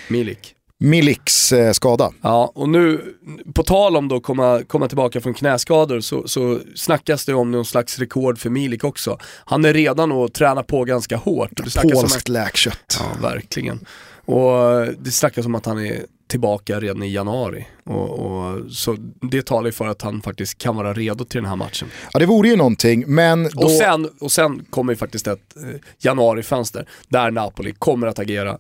Milik. Miliks eh, skada. Ja, och nu, på tal om då komma, komma tillbaka från knäskador så, så snackas det om någon slags rekord för Milik också. Han är redan och tränar på ganska hårt. Polskt läkkött. Ja, verkligen. Och det snackas om att han är tillbaka redan i januari. Och, och, så det talar ju för att han faktiskt kan vara redo till den här matchen. Ja det vore ju någonting, men då... Och, sen, och sen kommer ju faktiskt ett eh, januarifönster där Napoli kommer att agera eh,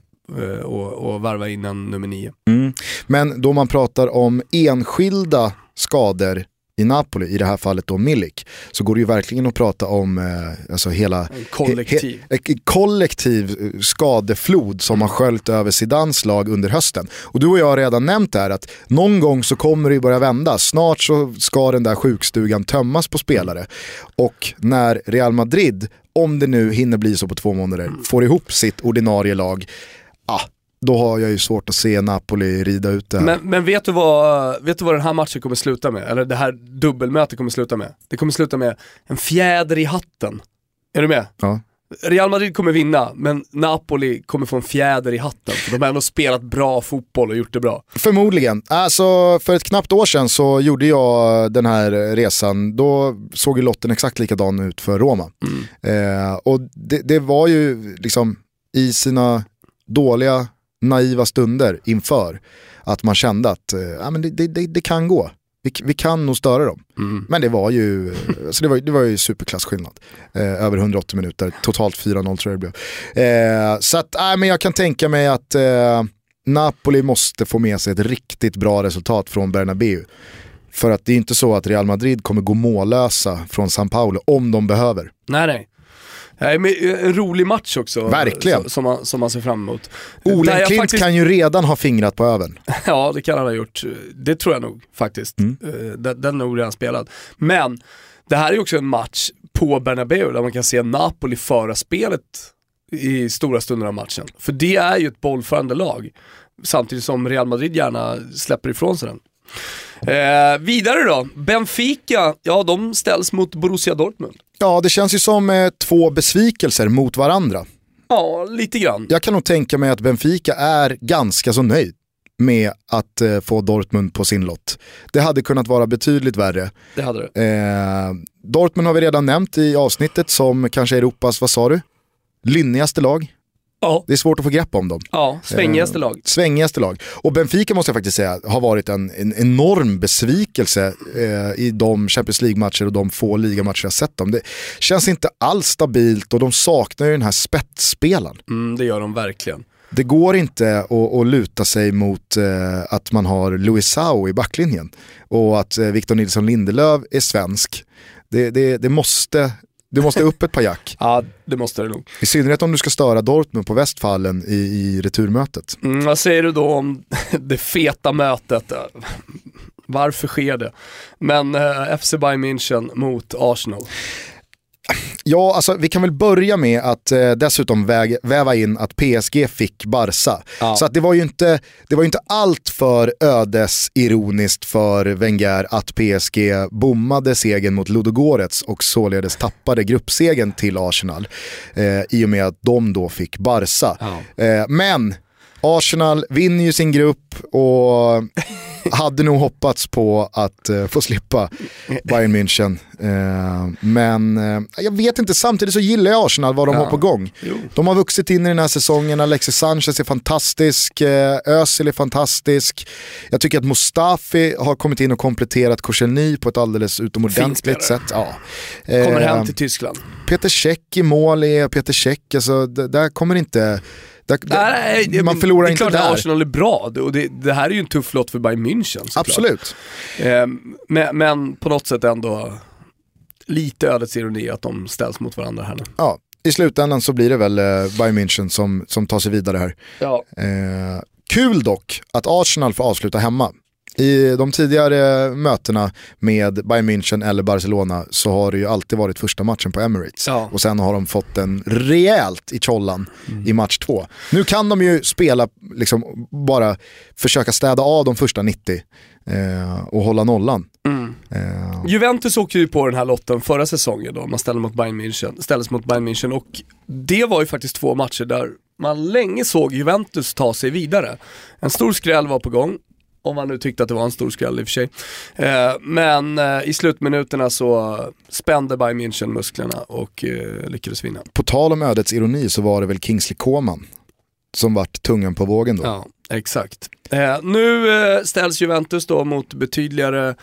och, och värva in en nummer nio. Mm. Men då man pratar om enskilda skador i Napoli, i det här fallet då Milik, så går det ju verkligen att prata om eh, alltså hela En kollektiv. He, he, kollektiv eh, skadeflod som har sköljt över Zidans lag under hösten. Och du och jag har redan nämnt det här att någon gång så kommer det ju börja vända. Snart så ska den där sjukstugan tömmas på spelare. Och när Real Madrid, om det nu hinner bli så på två månader, får ihop sitt ordinarie lag, ah, då har jag ju svårt att se Napoli rida ut det här. Men, men vet, du vad, vet du vad den här matchen kommer sluta med? Eller det här dubbelmötet kommer sluta med? Det kommer sluta med en fjäder i hatten. Är du med? Ja. Real Madrid kommer vinna, men Napoli kommer få en fjäder i hatten. För de har ändå spelat bra fotboll och gjort det bra. Förmodligen. Alltså, för ett knappt år sedan så gjorde jag den här resan. Då såg ju lotten exakt likadan ut för Roma. Eh, och det, det var ju liksom i sina dåliga, naiva stunder inför att man kände att eh, men det, det, det, kan gå. Vi, vi kan nog störa dem. Men det var ju, eh, alltså det var, det var ju superklassskillnad. Eh, över 180 minuter, totalt 4-0 tror jag det blev. Eh, så att, nej, men jag kan tänka mig att eh, Napoli måste få med sig ett riktigt bra resultat från Bernabéu. För att det är inte så att Real Madrid kommer gå mållösa från San Paolo om de behöver. Nej, nej. Nej, men eh, en rolig match också. Verkligen. Som man, som man ser fram emot. Olen Klint faktiskt- kan ju redan ha fingrat på öven. Ja, det kan han ha gjort. Det tror jag nog faktiskt. Mm. Eh, Den, den är nog redan spelad. Men det här är ju också en match på Bernabéu där man kan se Napoli föra spelet i stora stunder av matchen. För det är ju ett bollförande lag. Samtidigt som Real Madrid gärna släpper ifrån sig den. Eh, vidare då, Benfica, ja de ställs mot Borussia Dortmund. Ja, det känns ju som eh, två besvikelser mot varandra. Ja, lite grann. Jag kan nog tänka mig att Benfica är ganska så nöjd med att eh, få Dortmund på sin lott. Det hade kunnat vara betydligt värre. Det hade det. Eh, Dortmund har vi redan nämnt i avsnittet som kanske är Europas, vad sa du? Lynnigaste lag. Ja, Det är svårt att få grepp om dem. ja svängigaste lag. Svängigaste lag. Och Benfica måste jag faktiskt säga har varit en, en enorm besvikelse eh, i de Champions League-matcher och de få ligamatcher jag sett dem. Det känns inte alls stabilt och de saknar ju den här spetsspelaren. Mm, det gör de verkligen. Det går inte att, att luta sig mot eh, att man har Luisao i backlinjen och att eh, Victor Nilsson Lindelöf är svensk. Det, det, det, måste, det måste upp ett par jack. Ja, det måste det nog. I synnerhet om du ska störa Dortmund på Westfallen i, i returmötet. Mm, vad säger du då om det feta mötet? Varför sker det? Men eh, FC Bayern München mot Arsenal. Ja, alltså vi kan väl börja med att eh, dessutom väg, väva in att PSG fick Barca. Ja. Så att det var ju inte, det var inte allt för ödesironiskt för Wenger att PSG bommade segern mot Ludogorets och således tappade gruppsegen till Arsenal. Eh, I och med att de då fick Barca. Ja. Eh, men Arsenal vinner ju sin grupp och hade nog hoppats på att uh, få slippa Bayern München. Uh, men uh, jag vet inte, samtidigt så gillar jag Arsenal vad de ja. har på gång. Jo. De har vuxit in i den här säsongen, Alexis Sanchez är fantastisk, Özil är fantastisk. Jag tycker att Mustafi har kommit in och kompletterat Korselny på ett alldeles utomordentligt sätt. Ja. Kommer hem till Tyskland. Peter Käck i mål är Peter Käck, alltså, där kommer inte där, nej, nej, man förlorar inte där. Det är klart att Arsenal är bra och det, det, här är ju en tuff lott för Bayern München Absolut. Eh, men, men, på något sätt ändå lite ödets ironi att de ställs mot varandra här nu. Ja, i slutändan så blir det väl eh, Bayern München som, som tar sig vidare här. Ja. Eh, kul dock att Arsenal får avsluta hemma. I de tidigare mötena med Bayern München eller Barcelona så har det ju alltid varit första matchen på Emirates. Ja. Och sen har de fått den rejält i chollan mm. i match två. Nu kan de ju spela, liksom bara försöka städa av de första 90 eh, och hålla nollan. Mm. Eh. Juventus åkte ju på den här lotten förra säsongen då, man ställde mot Bayern München, ställdes mot Bayern München och det var ju faktiskt två matcher där man länge såg Juventus ta sig vidare. En stor skräll var på gång om man nu tyckte att det var en stor skräll i och för sig. Eh, men eh, i slutminuterna så spände Bayern München musklerna och eh, lyckades vinna. På tal om ödets ironi så var det väl Kingsley Coman som vart tungan på vågen då. Ja, exakt. Nu ställs Juventus då mot betydligare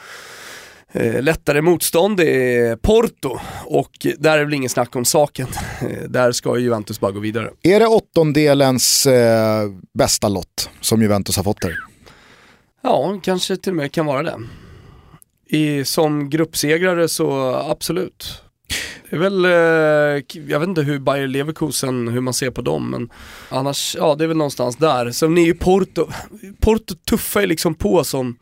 lättare motstånd är Porto och där är det väl ingen snack om saken. Där ska Juventus bara gå vidare. Är det åttondelens eh, bästa lott som Juventus har fått där? Ja, kanske till och med kan vara det. I, som gruppsegrare så absolut. Det är väl, eh, jag vet inte hur Bayer Leverkusen, hur man ser på dem, men annars, ja det är väl någonstans där. Sen är ju Porto, Porto tuffar ju liksom på som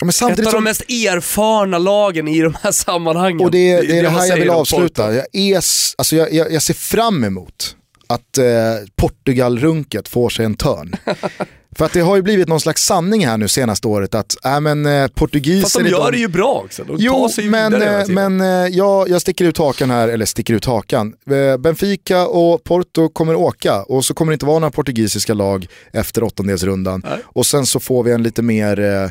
Ja, Ett av de mest erfarna lagen i de här sammanhangen. Och det, det, det är det, här jag vill avsluta. Jag, är, alltså jag, jag, jag ser fram emot att eh, Portugal-runket får sig en törn. För att det har ju blivit någon slags sanning här nu senaste året att äh, men, eh, portugiser... Fast de gör de... det ju bra också, de jo, tar sig men, vidare eh, men eh, jag, jag sticker ut hakan här, eller sticker ut hakan. Eh, Benfica och Porto kommer åka och så kommer det inte vara några portugisiska lag efter åttondelsrundan. Nej. Och sen så får vi en lite mer eh,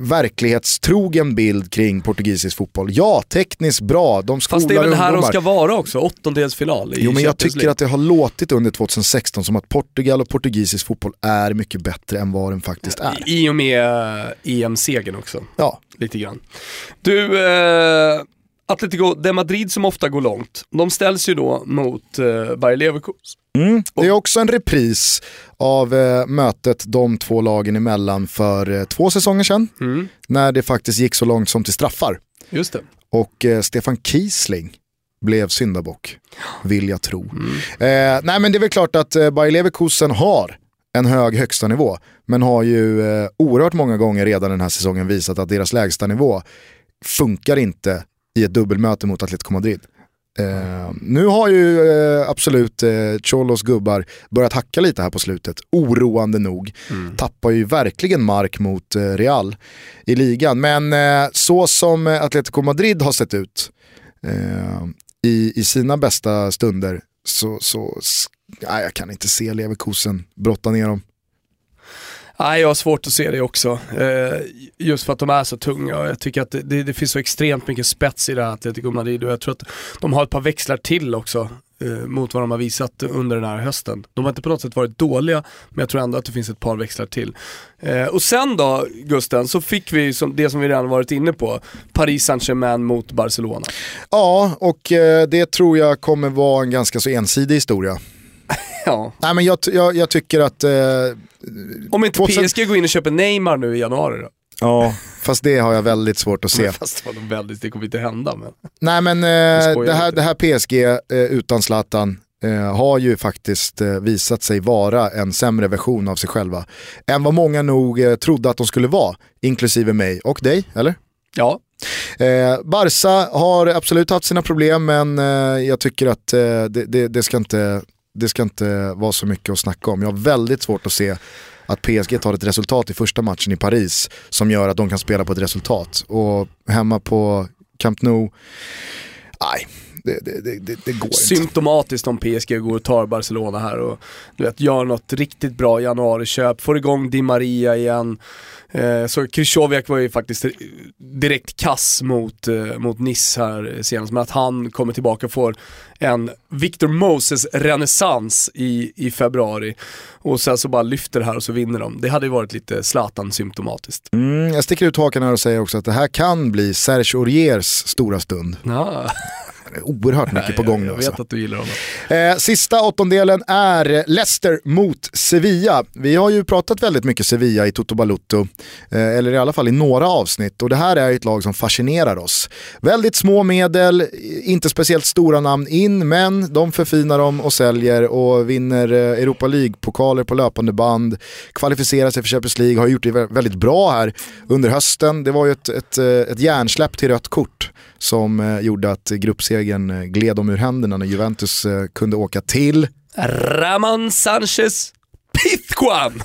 verklighetstrogen bild kring portugisisk fotboll. Ja, tekniskt bra, de skolar Fast det är väl här de ska vara också, åttondelsfinal i Jo men jag tycker att det har låtit under 2016 som att Portugal och portugisisk fotboll är mycket bättre än vad den faktiskt är. I och med EM-segern också. Ja. Lite grann. Du, eh, Atletico de Madrid som ofta går långt, de ställs ju då mot eh, Bayer Leverkusen. Mm, det är också en repris av eh, mötet de två lagen emellan för eh, två säsonger sedan. Mm. När det faktiskt gick så långt som till straffar. Just det. Och eh, Stefan Kiesling blev syndabock, vill jag tro. Mm. Eh, nej men det är väl klart att eh, Bayer Leverkusen har en hög högsta nivå. Men har ju eh, oerhört många gånger redan den här säsongen visat att deras lägsta nivå funkar inte i ett dubbelmöte mot Atletico Madrid. Eh, nu har ju eh, absolut eh, Cholos gubbar börjat hacka lite här på slutet, oroande nog. Mm. Tappar ju verkligen mark mot eh, Real i ligan. Men eh, så som Atletico Madrid har sett ut eh, i, i sina bästa stunder så, så nej, jag kan inte se Leverkusen brotta ner dem. Nej, jag har svårt att se det också. Eh, just för att de är så tunga och jag tycker att det, det, finns så extremt mycket spets i det här Atletico Madrid och jag tror att de har ett par växlar till också eh, mot vad de har visat under den här hösten. De har inte på något sätt varit dåliga, men jag tror ändå att det finns ett par växlar till. Eh, och sen då, Gusten, så fick vi som, det som vi redan varit inne på, Paris Saint-Germain mot Barcelona. Ja, och eh, det tror jag kommer vara en ganska så ensidig historia. Ja. Nej, men jag, jag, jag tycker att... Eh, Om inte 2000... PSG går in och köper Neymar nu i januari då? Ja, fast det har jag väldigt svårt att se. Men fast det, väldigt, det kommer inte hända. Men... Nej men eh, det, här, det här PSG eh, utan Zlatan eh, har ju faktiskt eh, visat sig vara en sämre version av sig själva. Än vad många nog eh, trodde att de skulle vara, inklusive mig och dig, eller? Ja. Eh, Barca har absolut haft sina problem men jag tycker att det, det, det ska inte det ska inte vara så mycket att snacka om. Jag har väldigt svårt att se att PSG tar ett resultat i första matchen i Paris som gör att de kan spela på ett resultat. Och hemma på Camp Nou, nej, Det, det, det, det, det går inte. Symptomatiskt om PSG går och tar Barcelona här och du vet, gör något riktigt bra januariköp, får igång Di Maria igen. Eh, så Krychowiak var ju faktiskt direkt kass mot, eh, mot Nice här senast, men att han kommer tillbaka och får en Victor Moses renässans i, i februari och sen så bara lyfter det här och så vinner de. Det hade ju varit lite Zlatan-symptomatiskt. Mm, jag sticker ut hakan här och säger också att det här kan bli Serge Auriers stora stund. Ja. Oerhört mycket Nej, på gång nu Jag, vet alltså. att du gillar honom. Eh, sista åttondelen är Leicester mot Sevilla. Vi har ju pratat väldigt mycket Sevilla i Toto Balutto, eh, eller i alla fall i några avsnitt. Och det här är ett lag som fascinerar oss. Väldigt små medel, inte speciellt stora namn in, men de förfinar dem och säljer och vinner eh, Europa League-pokaler på löpande band, kvalificerar sig för Champions League, har gjort det vä- väldigt bra här under hösten. Det var ju ett, ett, eh, ett hjärnsläpp till rött kort som eh, gjorde att gruppsegern eh, gled dem ur händerna när Juventus eh, kunde åka till Ramon Sanchez Pizjuan.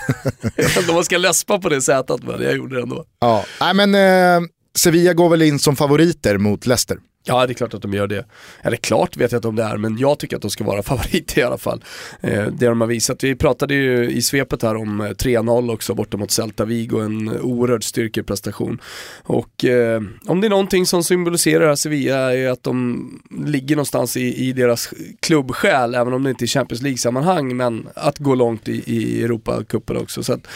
jag vet inte om man ska läspa på det sättet men jag gjorde det ändå. Ja, nej men eh, Sevilla går väl in som favoriter mot Leicester. Ja, det är klart att de gör det. Eller klart vet jag inte om det är, men jag tycker att de ska vara favoriter i alla fall. Eh, det de har visat. Vi pratade ju i svepet här om eh, 3-0 också borta mot Celta Vigo, en oerhörd styrkeprestation. Och eh, om det är någonting som symboliserar Sevilla är att de ligger någonstans i, i deras klubbsjäl, även om det inte är Champions League-sammanhang, men att gå långt i, i Europacupen också. Så att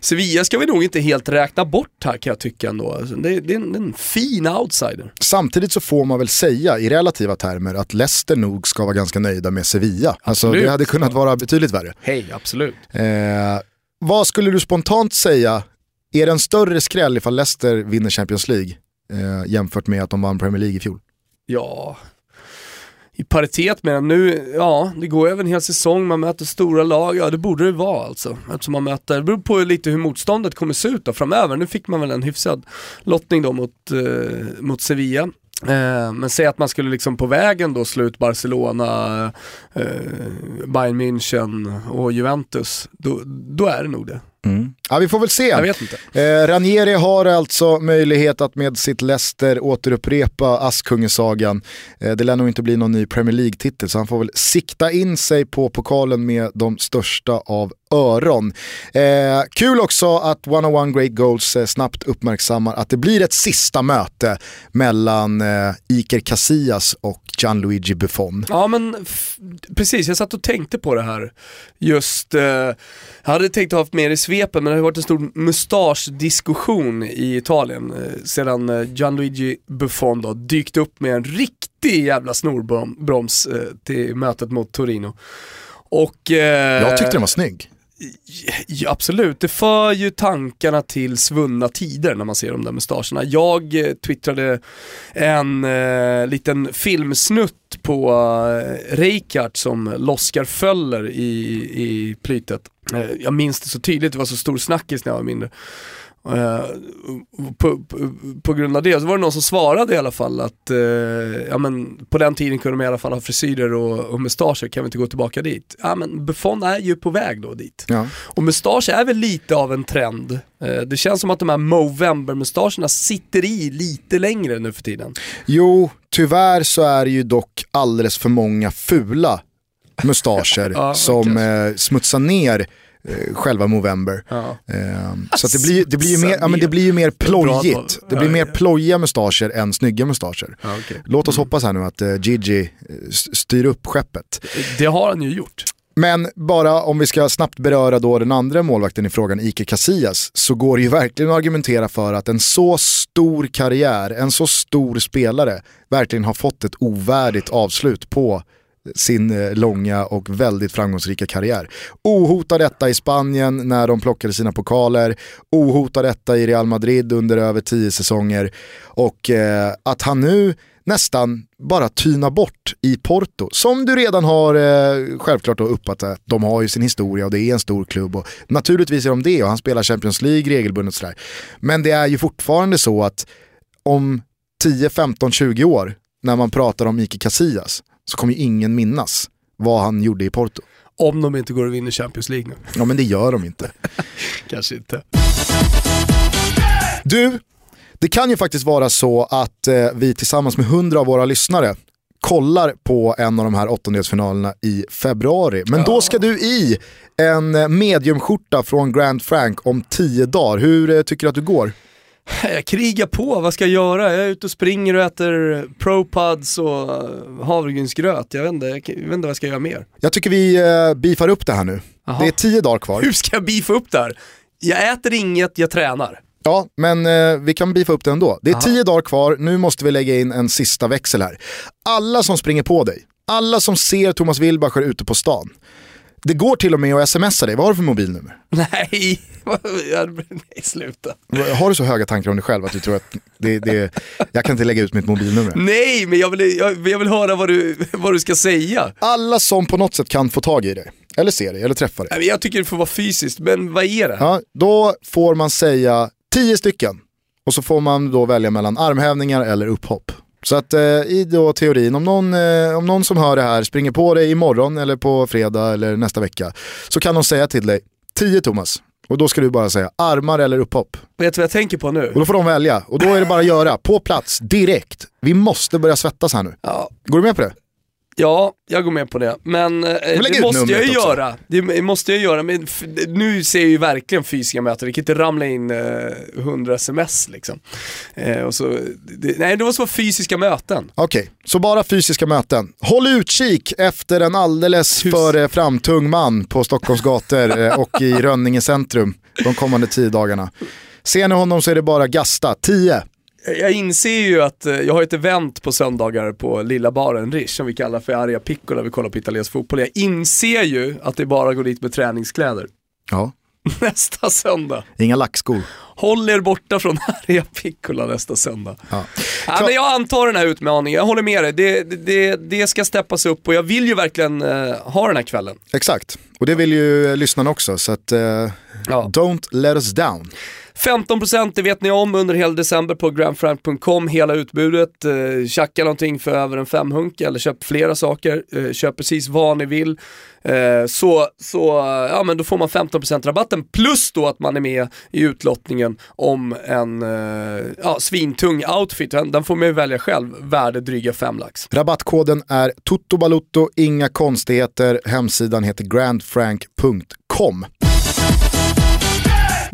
Sevilla ska vi nog inte helt räkna bort här kan jag tycka ändå. Alltså, det, det, är en, en fin outsider. Samtidigt så får man väl säga i relativa termer att Leicester nog ska vara ganska nöjda med Sevilla. Alltså Absolut. det hade kunnat vara betydligt värre. Hej, absolut. Eh, vad skulle du spontant säga, är det en större skräll ifall Leicester vinner Champions League eh, jämfört med att de vann Premier League i fjol? Ja, i paritet med. Nu, ja, det går över en hel säsong, man möter stora lag, ja det borde det vara alltså. Eftersom man möter, det beror på lite hur motståndet kommer se ut då framöver. Nu fick man väl en hyfsad lottning då mot, eh, mot Sevilla. Eh, men säg att man skulle liksom på vägen då slå ut Barcelona, eh, Bayern München och Juventus, då, då är det nog det. Mm. Ja, vi får väl se. Jag vet inte. Eh, Ranieri har alltså möjlighet att med sitt Leicester återupprepa Askungesagan. Eh, det lär nog inte bli någon ny Premier League-titel så han får väl sikta in sig på pokalen med de största av öron. Eh, kul också att 101 Great Goals eh, snabbt uppmärksammar att det blir ett sista möte mellan eh, Iker Casillas och Gianluigi Buffon. Ja men precis, jag satt och tänkte på det här. Just, eh, jag hade tänkt att ha haft med det i svepen men det har varit en stor mustaschdiskussion i Italien eh, sedan eh, Gianluigi Buffon då dykt upp med en riktig jävla snorbroms eh, till mötet mot Torino. Och, eh, Jag tyckte den var snygg. Ja, absolut, det för ju tankarna till svunna tider när man ser de där mustascherna. Jag eh, twittrade en eh, liten filmsnutt på eh, Reykjart som Loskar Föller i, i plytet. Eh, jag minns det så tydligt, det var så stor snackis när jag var mindre. Eh, på, på, på grund av det så var det någon som svarade i alla fall att eh, ja, men på den tiden kunde de i alla fall ha frisyrer och, och mustascher, kan vi inte gå tillbaka dit? Ja men Buffon är ju på väg då dit. Ja. Och mustasch är väl lite av en trend. Eh, det känns som att de här Movember-mustascherna sitter i lite längre nu för tiden. Jo, tyvärr så är det ju dock alldeles för många fula mustascher Ja, som eh, smutsar ner eh, själva Movember. Ja. Ehm, så det, blir, det, blir ju mer, ja, men det blir ju mer plojigt. Det blir mer plojiga mustascher än snygga mustascher. Okej. Låt oss hoppas här nu att eh, Gigi eh, styr upp skeppet. Det har han ju gjort. Men bara om vi ska snabbt beröra då den andra målvakten i frågan, Ike Casillas, så går det ju verkligen att argumentera för att en så stor karriär, en så stor spelare, verkligen har fått ett ovärdigt avslut på sin eh, långa och väldigt framgångsrika karriär. Ohotad detta i Spanien när de plockade sina pokaler, ohotad detta i Real Madrid under över tio säsonger och eh, att han nu nästan bara tyna bort i Porto. Som du redan har eh, självklart då uppfattat, de har ju sin historia och det är en stor klubb och naturligtvis är de det och han spelar Champions League regelbundet och sådär. Men det är ju fortfarande så att om 10, 15, 20 år när man pratar om Ike Casillas så kommer ju ingen minnas vad han gjorde i Porto. Om de inte går och vinner Champions League nu. Ja men det gör de inte. Kanske inte. Du, det kan ju faktiskt vara så att eh, vi tillsammans med hundra av våra lyssnare kollar på en av de här åttondelsfinalerna i februari. Men då ska du i en eh, mediumskjorta från Grand Frank om tio dagar. Hur eh, tycker du att du går? Jag krigar på, vad ska jag göra? Jag är ute och springer och äter ProPuds och eh, havregrynsgröt. Jag vet, inte, jag vet inte vad jag ska göra mer. Jag tycker vi eh, beefar upp det här nu. Jaha. Det är tio dagar kvar. Hur ska jag beefa upp det här? Jag äter inget, jag tränar. Ja, men eh, vi kan beefa upp det ändå. Det är tio dagar kvar, nu måste vi lägga in en sista växel här. Alla som springer på dig, alla som ser Thomas Wilbacher ute på stan. Det går till och med att smsa dig, vad har du för mobilnummer? Nej, nej sluta. Har du så höga tankar om dig själv att du tror att det, det, jag kan inte lägga ut mitt mobilnummer? Nej, men jag vill, jag, jag vill höra vad du, vad du ska säga. Alla som på något sätt kan få tag i dig, eller se dig, eller träffa dig. Nej, Jag tycker det får vara fysiskt, men vad är det? Ja, då får man säga tio stycken. Och så får man då välja mellan armhävningar eller upphopp. Så att eh, i då teorin, om någon, eh, om någon som hör det här springer på dig imorgon eller på fredag eller nästa vecka så kan de säga till dig 10 Thomas. Och då ska du bara säga armar eller upphopp. Vet du vad jag tänker på nu? Och då får de välja. Och då är det bara att göra, på plats, direkt. Vi måste börja svettas här nu. Ja, Går du med på det? Ja, jag går med på det. Men eh, det måste jag ju göra. Det måste jag göra. Men nu ser jag ju verkligen fysiska möten. Det kan inte ramla in eh, 100 sms liksom. Eh, och så, det, nej, det måste vara fysiska möten. Okej, så bara fysiska möten. Håll utkik efter en alldeles Hus- för eh, framtung man på Stockholms gator eh, och i Rönninge centrum de kommande tio dagarna. Ser ni honom så är det bara gasta, 10. Jag inser ju att eh, jag har ett event på söndagar på lilla baren Rish som vi kallar för Aria Pico där vi kollar på italiensk fotboll. Jag inser ju att det bara går dit med träningskläder. Ja, Nästa söndag. inga lackskor. Håll er borta från Aria Piccola nästa söndag. Ja. Ja, men jag antar den här utmaningen, jag håller med dig. Det, det, det ska steppas upp och jag vill ju verkligen eh, ha den här kvällen. Exakt, och det vill ju eh, lyssnarna också. Så att, eh, Ja. don't let us down. 15% det vet ni om under hela december på grandfrank.com, hela utbudet. Eh, tjacka någonting för över en femhunk eller köp flera saker. Eh, köp precis vad ni vill. Eh, så, så ja, men då får man 15% rabatten plus då att man är med i utlottningen om en eh, ja, svintung outfit. Den, den får man ju välja själv, värde dryga 5 lax. Rabattkoden är TOTOBALUTTO, inga konstigheter. Hemsidan heter grandfrank.com.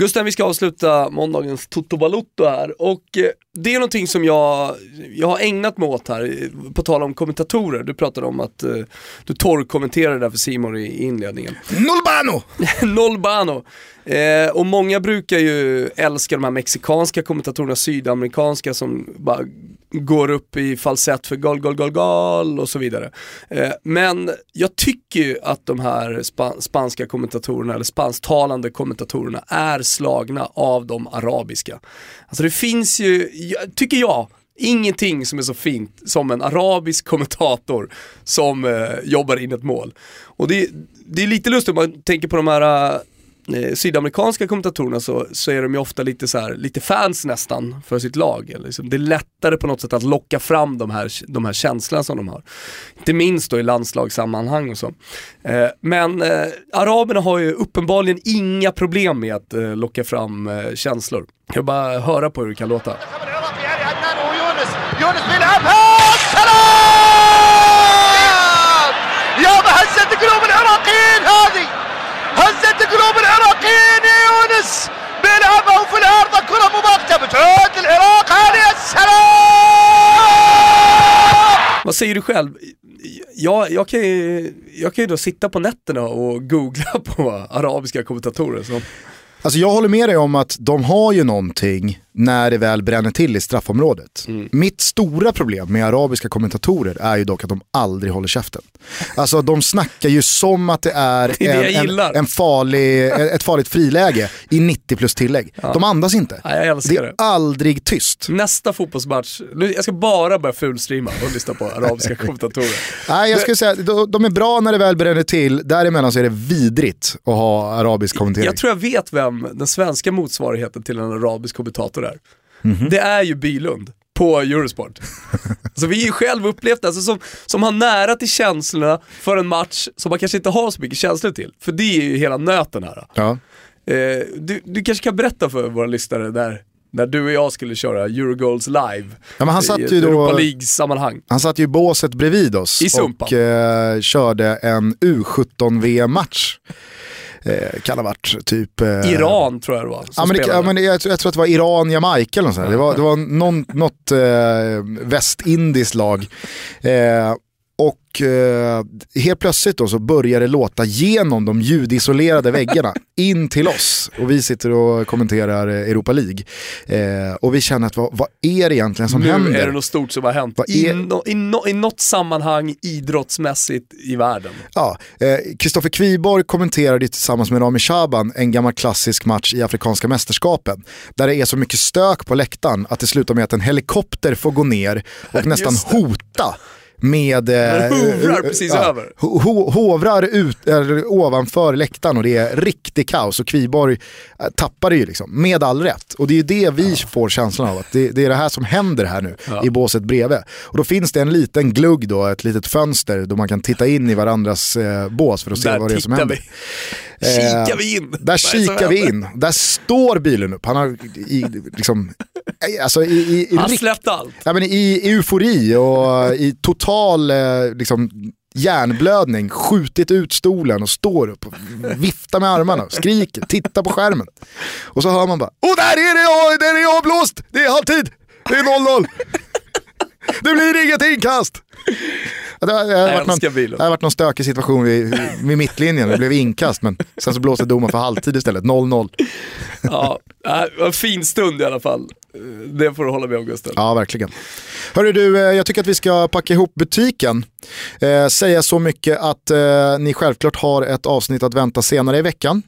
Gusten, vi ska avsluta måndagens Toto Balotto här och eh, det är någonting som jag, jag har ägnat mig åt här, eh, på tal om kommentatorer. Du pratade om att eh, du torrkommenterade där för Simon i i inledningen. Nolbano! Noll bano. Eh, och många brukar ju älska de här mexikanska kommentatorerna, sydamerikanska som bara går upp i falsett för gal, gal, gal, gal och så vidare. Eh, men jag tycker ju att de här spanska kommentatorerna, eller spansktalande kommentatorerna är slagna av de arabiska. Alltså det finns ju, tycker jag, Ingenting som är så fint som en arabisk kommentator som eh, jobbar in ett mål. Och det, det är lite lustigt om man tänker på de här eh, eh, sydamerikanska kommentatorerna så, så är de ju ofta lite så här, lite fans nästan för sitt lag. Eller Liksom, det är lättare på något sätt att locka fram de här, de här känslorna som de har. Inte minst då i landslagssammanhang och så. Eh, men eh, araberna har ju uppenbarligen inga problem med att eh, locka fram eh, känslor. Kan jag bara höra på hur det kan låta. العراقي علي عدنان ويونس يونس بيلعبها سلام يا قلوب العراقيين يا يونس بيلعبها وفي العارضة كرة مباغتة بتعود العراق هذه السلام Vad säger du själv? Jag, jag, kan ju, jag kan ju då sitta på nätterna och googla på arabiska kommentatorer. Så. Alltså jag håller med dig om att de har ju någonting när det väl bränner till i straffområdet. Mm. Mitt stora problem med arabiska kommentatorer är ju dock att de aldrig håller käften. Alltså de snackar ju som att det är, Det är det en, en, farlig, ett farligt friläge i 90 plus tillägg. De andas inte. Ja, jag Det är det. aldrig tyst. Nästa fotbollsmatch, nu, jag ska bara börja fulstreama och lyssna på arabiska kommentatorer. Nej, jag skulle säga de, de är bra när det väl bränner till, däremellan så är det vidrigt att ha arabisk kommentering. Jag tror jag vet vem den svenska motsvarigheten till en arabisk kommentator är. Det är ju Bylund på Eurosport. Så vi har ju själv upplevt det, alltså som, som har nära till känslorna för en match som man kanske inte har så mycket känslor till. För det är ju hela nöten här. Ja. Eh, du, du kanske kan berätta för våra lyssnare där, när du och jag skulle köra Eurogoals live Ja, han i satt ett ju då- Europa League-sammanhang. Han satt ju i båset bredvid oss I och eh, körde en U17-VM-match. Eh, kan ha varit typ... Eh, Iran tror jag det var som Ja, men jag, tror- jag tror att det var Iran, Jamaica eller något sånt. Det var, det var någon, något eh, västindiskt lag. Eh, och eh, helt plötsligt då så börjar det låta genom de ljudisolerade väggarna in till oss. Och vi sitter och kommenterar eh, Europa League. Eh, och vi känner att vad, vad är det egentligen som nu händer? är det något stort som har hänt Vad i, är- no, i, no, i något sammanhang idrottsmässigt i världen. Ja, Kristoffer Kviborg kommenterade tillsammans med Rami Shaban en gammal klassisk match i Afrikanska mästerskapen. Där det är så mycket stök på läktaren att det slutar med att en helikopter får gå ner och nästan hota med... Eh, hovrar eh, precis över. ho- ho- hovrar ut, eller, ovanför läktaren och det är riktigt kaos och Kviborg eh, tappar det ju liksom, med all rätt. Och det är ju det vi får känslan av, att det, det är det här som händer här nu Ja. i båset bredvid. Och då finns det en liten glugg då, ett litet fönster då man kan titta in i varandras eh, bås för att se Där vad det är som händer. vi. Kikar vi in. Där kikar vi in, där står bilen upp. Han har i, liksom, eh, alltså i, i, i, Han släppte allt. ja, men i, eufori och i total eh, liksom, hjärnblödning skjutit ut stolen och står upp och viftar med armarna, skriker, tittar på skärmen. Och så hör man bara Och där är det, jag, där är jag blåst! Det är halvtid! Det är 0-0! Det blir inget inkast! Det har, det, har varit någon, det har varit någon stökig situation vid, vid mittlinjen, det blev inkast men sen så blåste domaren för halvtid istället, 0-0. Ja, äh, en fin stund i alla fall. Det får du hålla med om Gusten. Ja, verkligen. Hörru du, eh, jag tycker att vi ska packa ihop butiken. Eh, säga så mycket att eh, ni självklart har ett avsnitt att vänta senare i veckan.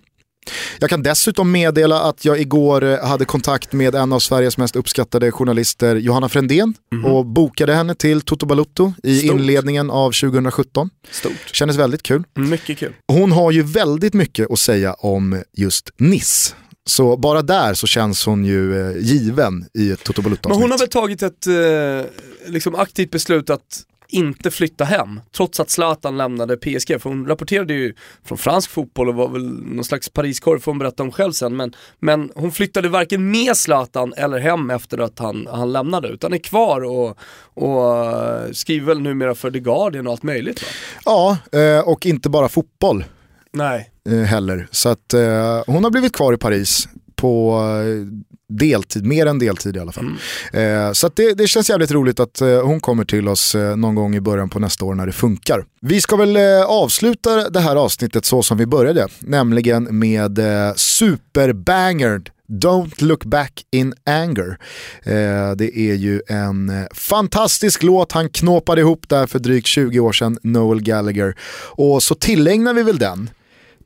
Jag kan dessutom meddela att jag igår eh, hade kontakt med en av Sveriges mest uppskattade journalister, Johanna Frändén, och bokade henne till Toto Balutto i Stort. inledningen av 2017. Stort. Kändes väldigt kul. Mycket kul. Hon har ju väldigt mycket att säga om just Niss. Så bara där så känns hon ju eh, given i ett Toto Balutto Men hon har väl tagit ett eh, liksom aktivt beslut att inte flytta hem, trots att Zlatan lämnade PSG. För hon rapporterade ju från fransk fotboll och var väl någon slags Pariskorv, får hon berätta om själv sen. Men, men hon flyttade varken med Zlatan eller hem efter att han, han lämnade, utan är kvar och, och eh, skriver väl numera för The Guardian och allt möjligt va? Ja, eh, och inte bara fotboll Nej. eh, heller. Så att hon har blivit kvar i Paris på eh, deltid, mer än deltid i alla fall. Eh, så det, det känns jävligt roligt att eh, hon kommer till oss eh, någon gång i början på nästa år när det funkar. Vi ska väl eh, avsluta det här avsnittet så som vi började, nämligen med eh, superbanger Don't look back in anger. Eh, det är ju en fantastisk låt han knåpade ihop där för drygt 20 år sedan, Noel Gallagher. Och så tillägnar vi väl den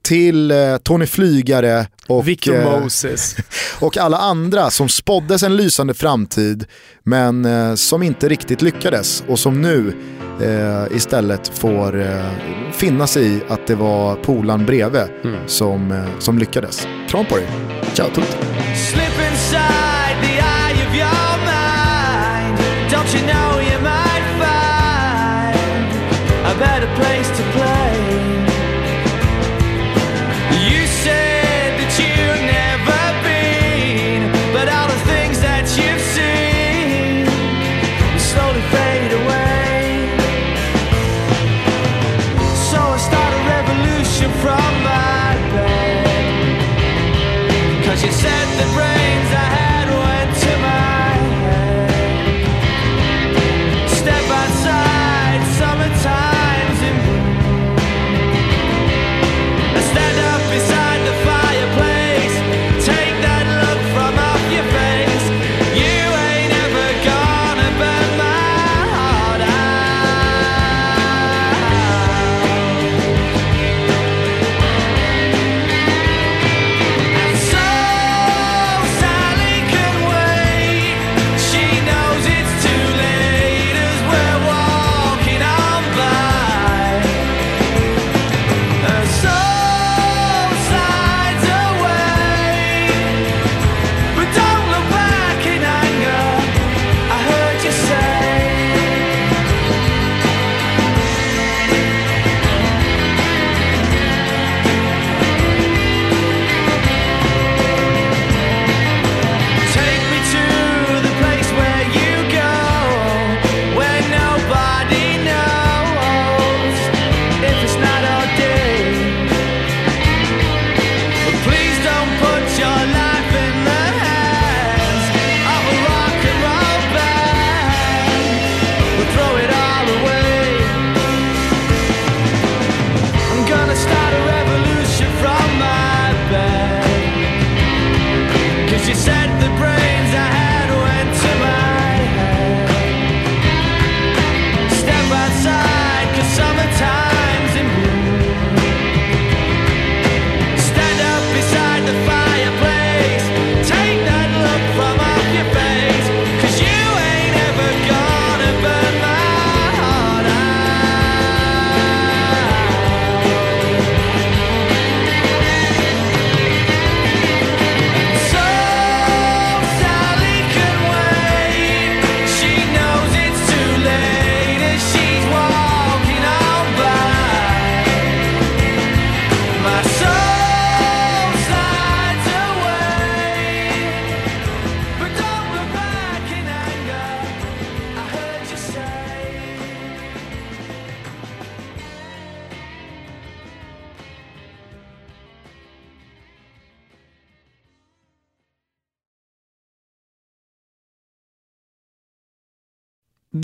till eh, Tony Flygare och, Victor eh, Moses. och alla andra som spåddes en lysande framtid men eh, som inte riktigt lyckades och som nu eh, istället får eh, finna sig i att det var polan bredvid som, eh, som lyckades. Kram på dig. Ciao tutti.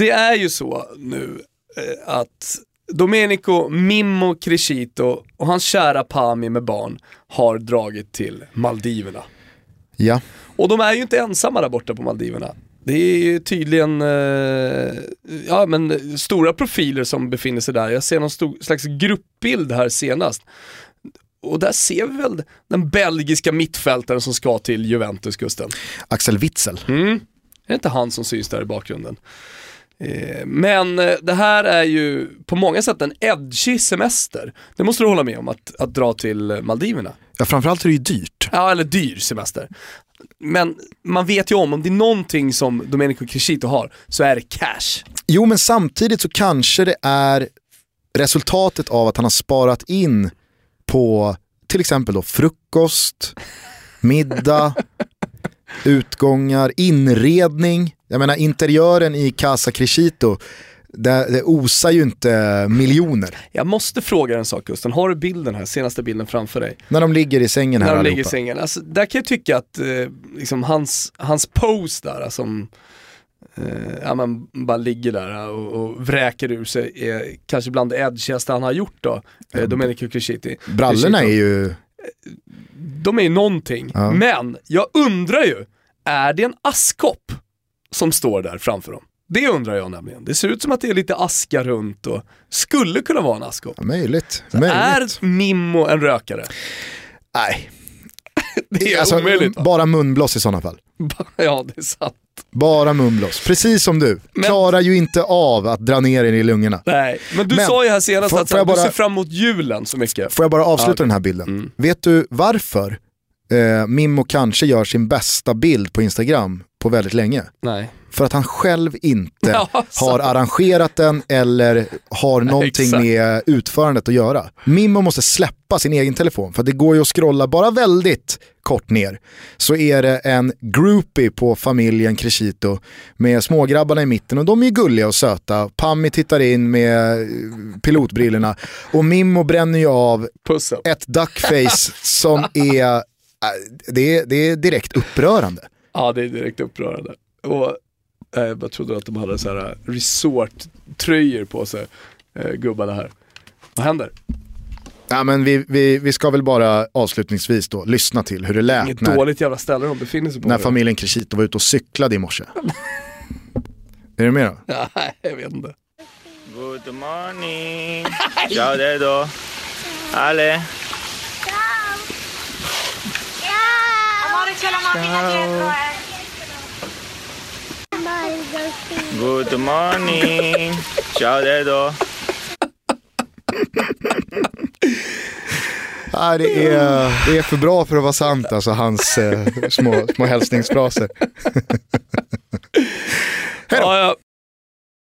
Det är ju så nu eh, att Domenico Mimmo Crescito och hans kära Pami med barn har dragit till Maldiverna. Ja, Och de är ju inte ensamma där borta på Maldiverna. Det är ju tydligen eh, ja, men stora profiler som befinner sig där. Jag ser någon stor, slags gruppbild här senast. Och där ser vi väl den belgiska mittfältaren som ska till Juventus, Gusten. Axel Witzel. Mm. Är det inte han som syns där i bakgrunden? Eh, Men eh, det här är ju på många sätt en edgy semester. Det måste du hålla med om, att, att dra till Maldiverna. Ja, framförallt är det ju dyrt. Ja, eller dyr semester. Men man vet ju om, om det är någonting som Domenico Crescito har, så är det cash. Jo, men samtidigt så kanske det är resultatet av att han har sparat in på till exempel då frukost, middag, utgångar, inredning. Jag menar interiören i Casa Crescito, det, det osar ju inte miljoner. Jag måste fråga en sak Gusten, har du bilden här, senaste bilden framför dig? När de ligger i sängen här När de ligger i allihopa. sängen. Alltså, där kan jag tycka att eh, liksom hans, hans pose där, alltså, som eh, ja, man bara ligger där och, och vräker ur sig, är kanske bland det edgigaste han har gjort då, eh, Domenico Cresciti. Brallorna är ju, De är ju någonting, Ja. men jag undrar ju, är det en askkopp som står där framför dem? Det undrar jag nämligen. Det ser ut som att det är lite aska runt och skulle kunna vara en askkopp. ja, möjligt. möjligt. Är Mimmo en rökare? Nej, Det är alltså, omöjligt. va? bara munblås i sådana fall. Ja, det är sant. Bara munblås. Precis som du. Men- Klarar ju inte av att dra ner er i lungorna. Nej, men du Men, sa ju här senast får- att får jag du bara- ser fram emot julen så mycket. Får jag bara avsluta okej. den här bilden? Mm. Vet du varför eh, Mimmo kanske gör sin bästa bild på Instagram på väldigt länge? Nej. För att han själv inte Ja, har arrangerat den eller har någonting med utförandet att göra. Mimmo måste släppa sin egen telefon för det går ju att scrolla bara väldigt kort ner. Så är det en groupie på familjen Crescito med smågrabbarna i mitten och de är gulliga och söta. Pammi tittar in med eh, pilotbrillorna och Mimmo bränner ju av Pussen. ett duckface som är, äh, det är, det är direkt upprörande. Ja, det är direkt upprörande. Och eh, jag trodde att de hade så här resort-tröjor på sig, eh, gubbarna här. Vad händer? Ja, men vi, vi, vi ska väl bara avslutningsvis då lyssna till hur det lät Inget när, dåligt jävla ställe de befinner sig på. när familjen Crescito var ute och cyklade i morse. är du med då? Nej, jag vet inte. Good morning. Ciao Dedo. Ale. Amore c'è la macchina dietro eh. Good morning. Ciao Dedo. Ja, det, är, det är för bra för att vara sant alltså, hans eh, små, små hälsningsfraser. Ja, ja,